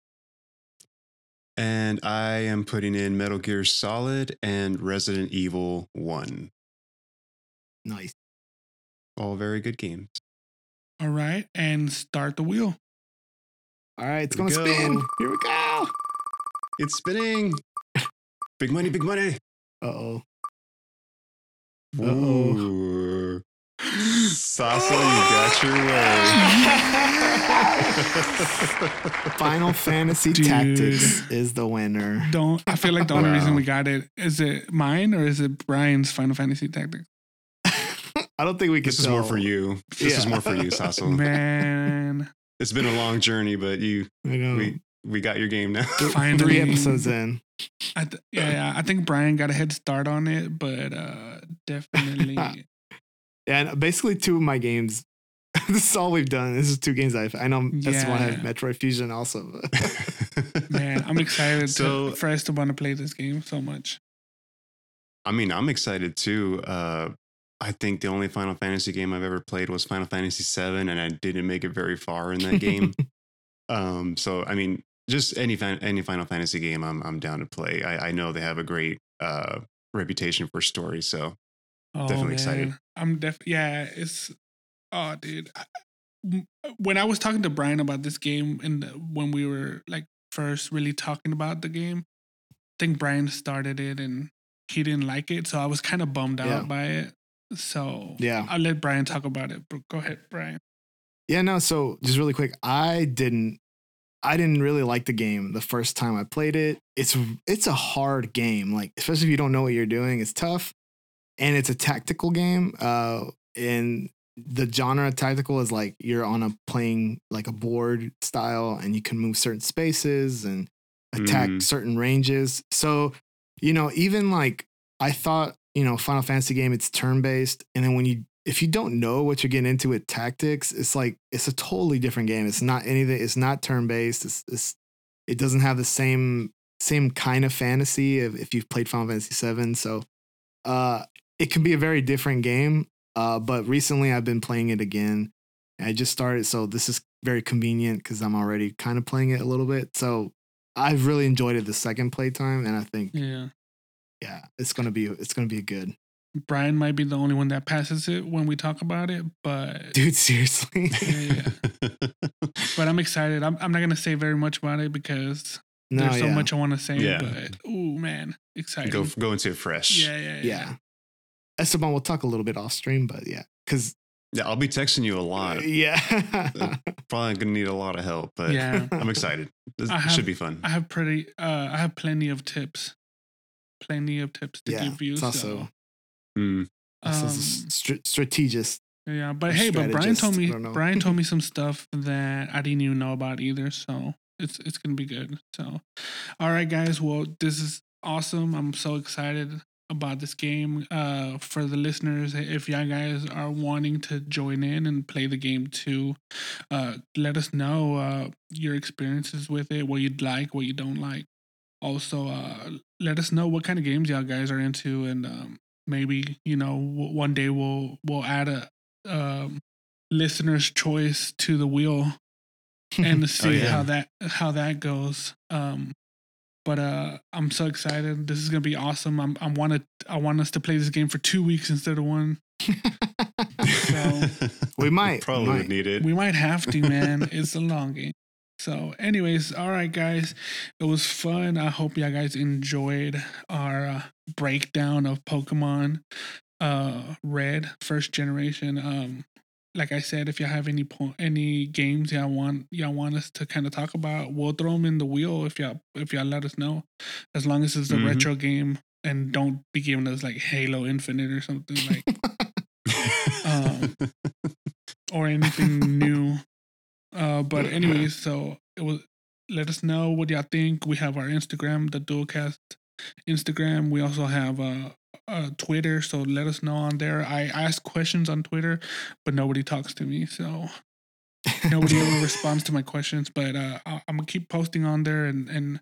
And I am putting in Metal Gear Solid and Resident Evil 1. Nice. All very good games. All right, and start the wheel. All right, it's gonna spin. Here we go. It's spinning. Big money, big money. Uh oh. Uh-oh. Sasso, you got your way. Final Fantasy Dude. Tactics is the winner. Don't I feel like the only reason we got it is it mine or is it Bryan's Final Fantasy Tactics? I don't think we can. this is more for you. This is more for you, Sasso. Man, It's been a long journey, but you I know. we we got your game now. Finally. Three episodes in. I th- yeah, yeah, I think Bryan got a head start on it, but uh definitely And basically, two of my games. this is all we've done. This is two games I've. I know that's one had Yeah. Metroid Fusion also. man, I'm excited So- to, for us to want to play this game so much. I mean, I'm excited too. Uh, I think the only Final Fantasy game I've ever played was Final Fantasy VII, and I didn't make it very far in that game. um, so I mean, just any fan, any Final Fantasy game, I'm I'm down to play. I, I know they have a great uh, reputation for story, so Oh, Definitely excited. I'm def yeah, it's oh dude. I- m- When I was talking to Bryan about this game and when we were like first really talking about the game, I think Bryan started it and he didn't like it, so I was kind of bummed out Yeah. by it. So Yeah. I'll let Bryan talk about it. But Go ahead, Bryan. Yeah, no. So just really quick, I didn't, I didn't really like the game the first time I played it. It's it's a hard game, like especially if you don't know what you're doing. It's tough, and it's a tactical game. Uh, and the genre tactical is like you're on a playing like a board style, and you can move certain spaces and attack Mm. certain ranges. So you know, even like I thought, you know, Final Fantasy game, it's turn based, and then when you if you don't know what you're getting into with tactics, it's like it's a totally different game. It's not anything. It's not turn based. It's, it's it doesn't have the same same kind of fantasy if, if you've played Final Fantasy 7. So uh, it can be a very different game. Uh, but recently I've been playing it again. I just started, so this is very convenient because I'm already kind of playing it a little bit. So I've really enjoyed it the second playtime, and I think Yeah. yeah, it's gonna be it's gonna be good, Bryan might be the only one that passes it when we talk about it, but dude. Seriously, yeah, yeah. but I'm excited. I'm, I'm not gonna say very much about it because no, there's so yeah. much I want to say. Yeah. But oh man, excited. go go into it fresh. yeah, yeah, yeah, yeah. Esteban, we'll talk a little bit off stream, but yeah, because Yeah, I'll be texting you a lot. yeah, Probably gonna need a lot of help, but Yeah. I'm excited. This have- should be fun. I have pretty. Uh, I have plenty of tips. Plenty of tips to yeah. give you. It's so, also Mm. also um, str- strategist. yeah, but hey, but Bryan told me I don't know. Bryan told me some stuff that I didn't even know about either. So it's it's gonna be good. So, all right, guys. Well, this is awesome. I'm so excited about this game. Uh, for the listeners, if y'all guys are wanting to join in and play the game too, uh, let us know uh your experiences with it, what you'd like, what you don't like. Also, uh, let us know what kind of games y'all guys are into, and um, maybe you know w- one day we'll we'll add a um, listener's choice to the wheel and see yeah. how that how that goes. Um, but uh, I'm so excited. This is gonna be awesome. I'm I want to I want us to play this game for two weeks instead of one. So- We might, probably we would might. need it. We might have to, man. it's a long game. So, anyways, all right, guys. It was fun. I hope y'all guys enjoyed our uh, breakdown of Pokemon uh, Red first generation. Um, like I said, if y'all have any po- any games y'all want y'all want us to kind of talk about, we'll throw them in the wheel if y'all if y'all let us know. As long as it's a Mhm. retro game and don't be giving us like Halo Infinite or something like um, or anything new. Uh, but anyways, so it was. Let us know what y'all think. We have our Instagram, the Dualcast Instagram. We also have uh, uh Twitter, so let us know on there. I ask questions on Twitter, but nobody talks to me, so nobody ever responds to my questions. But uh, I- I'm gonna keep posting on there, and and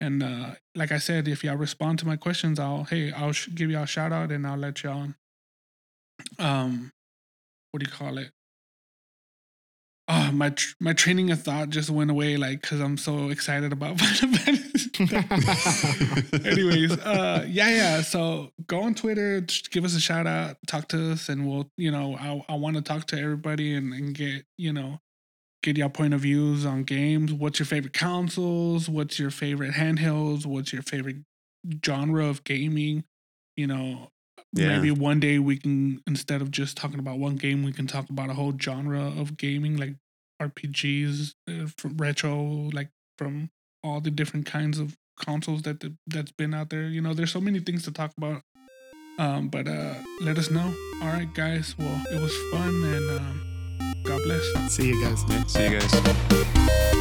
and uh, like I said, if y'all respond to my questions, I'll hey I'll sh- give y'all a shout out, and I'll let y'all um what do you call it oh my tr- my training of thought just went away like because i'm so excited about Final Fantasy. anyways uh yeah yeah so go on twitter give us a shout out talk to us and we'll you know i, I want to talk to everybody and, and get you know get your point of views on games. What's your favorite consoles? What's your favorite handhelds? What's your favorite genre of gaming? You know Yeah. maybe one day we can instead of just talking about one game we can talk about a whole genre of gaming like rpgs uh, from retro like from all the different kinds of consoles that the, that's been out there you know there's so many things to talk about um but uh let us know all right guys well it was fun and um god bless See you guys. Yeah, see you guys.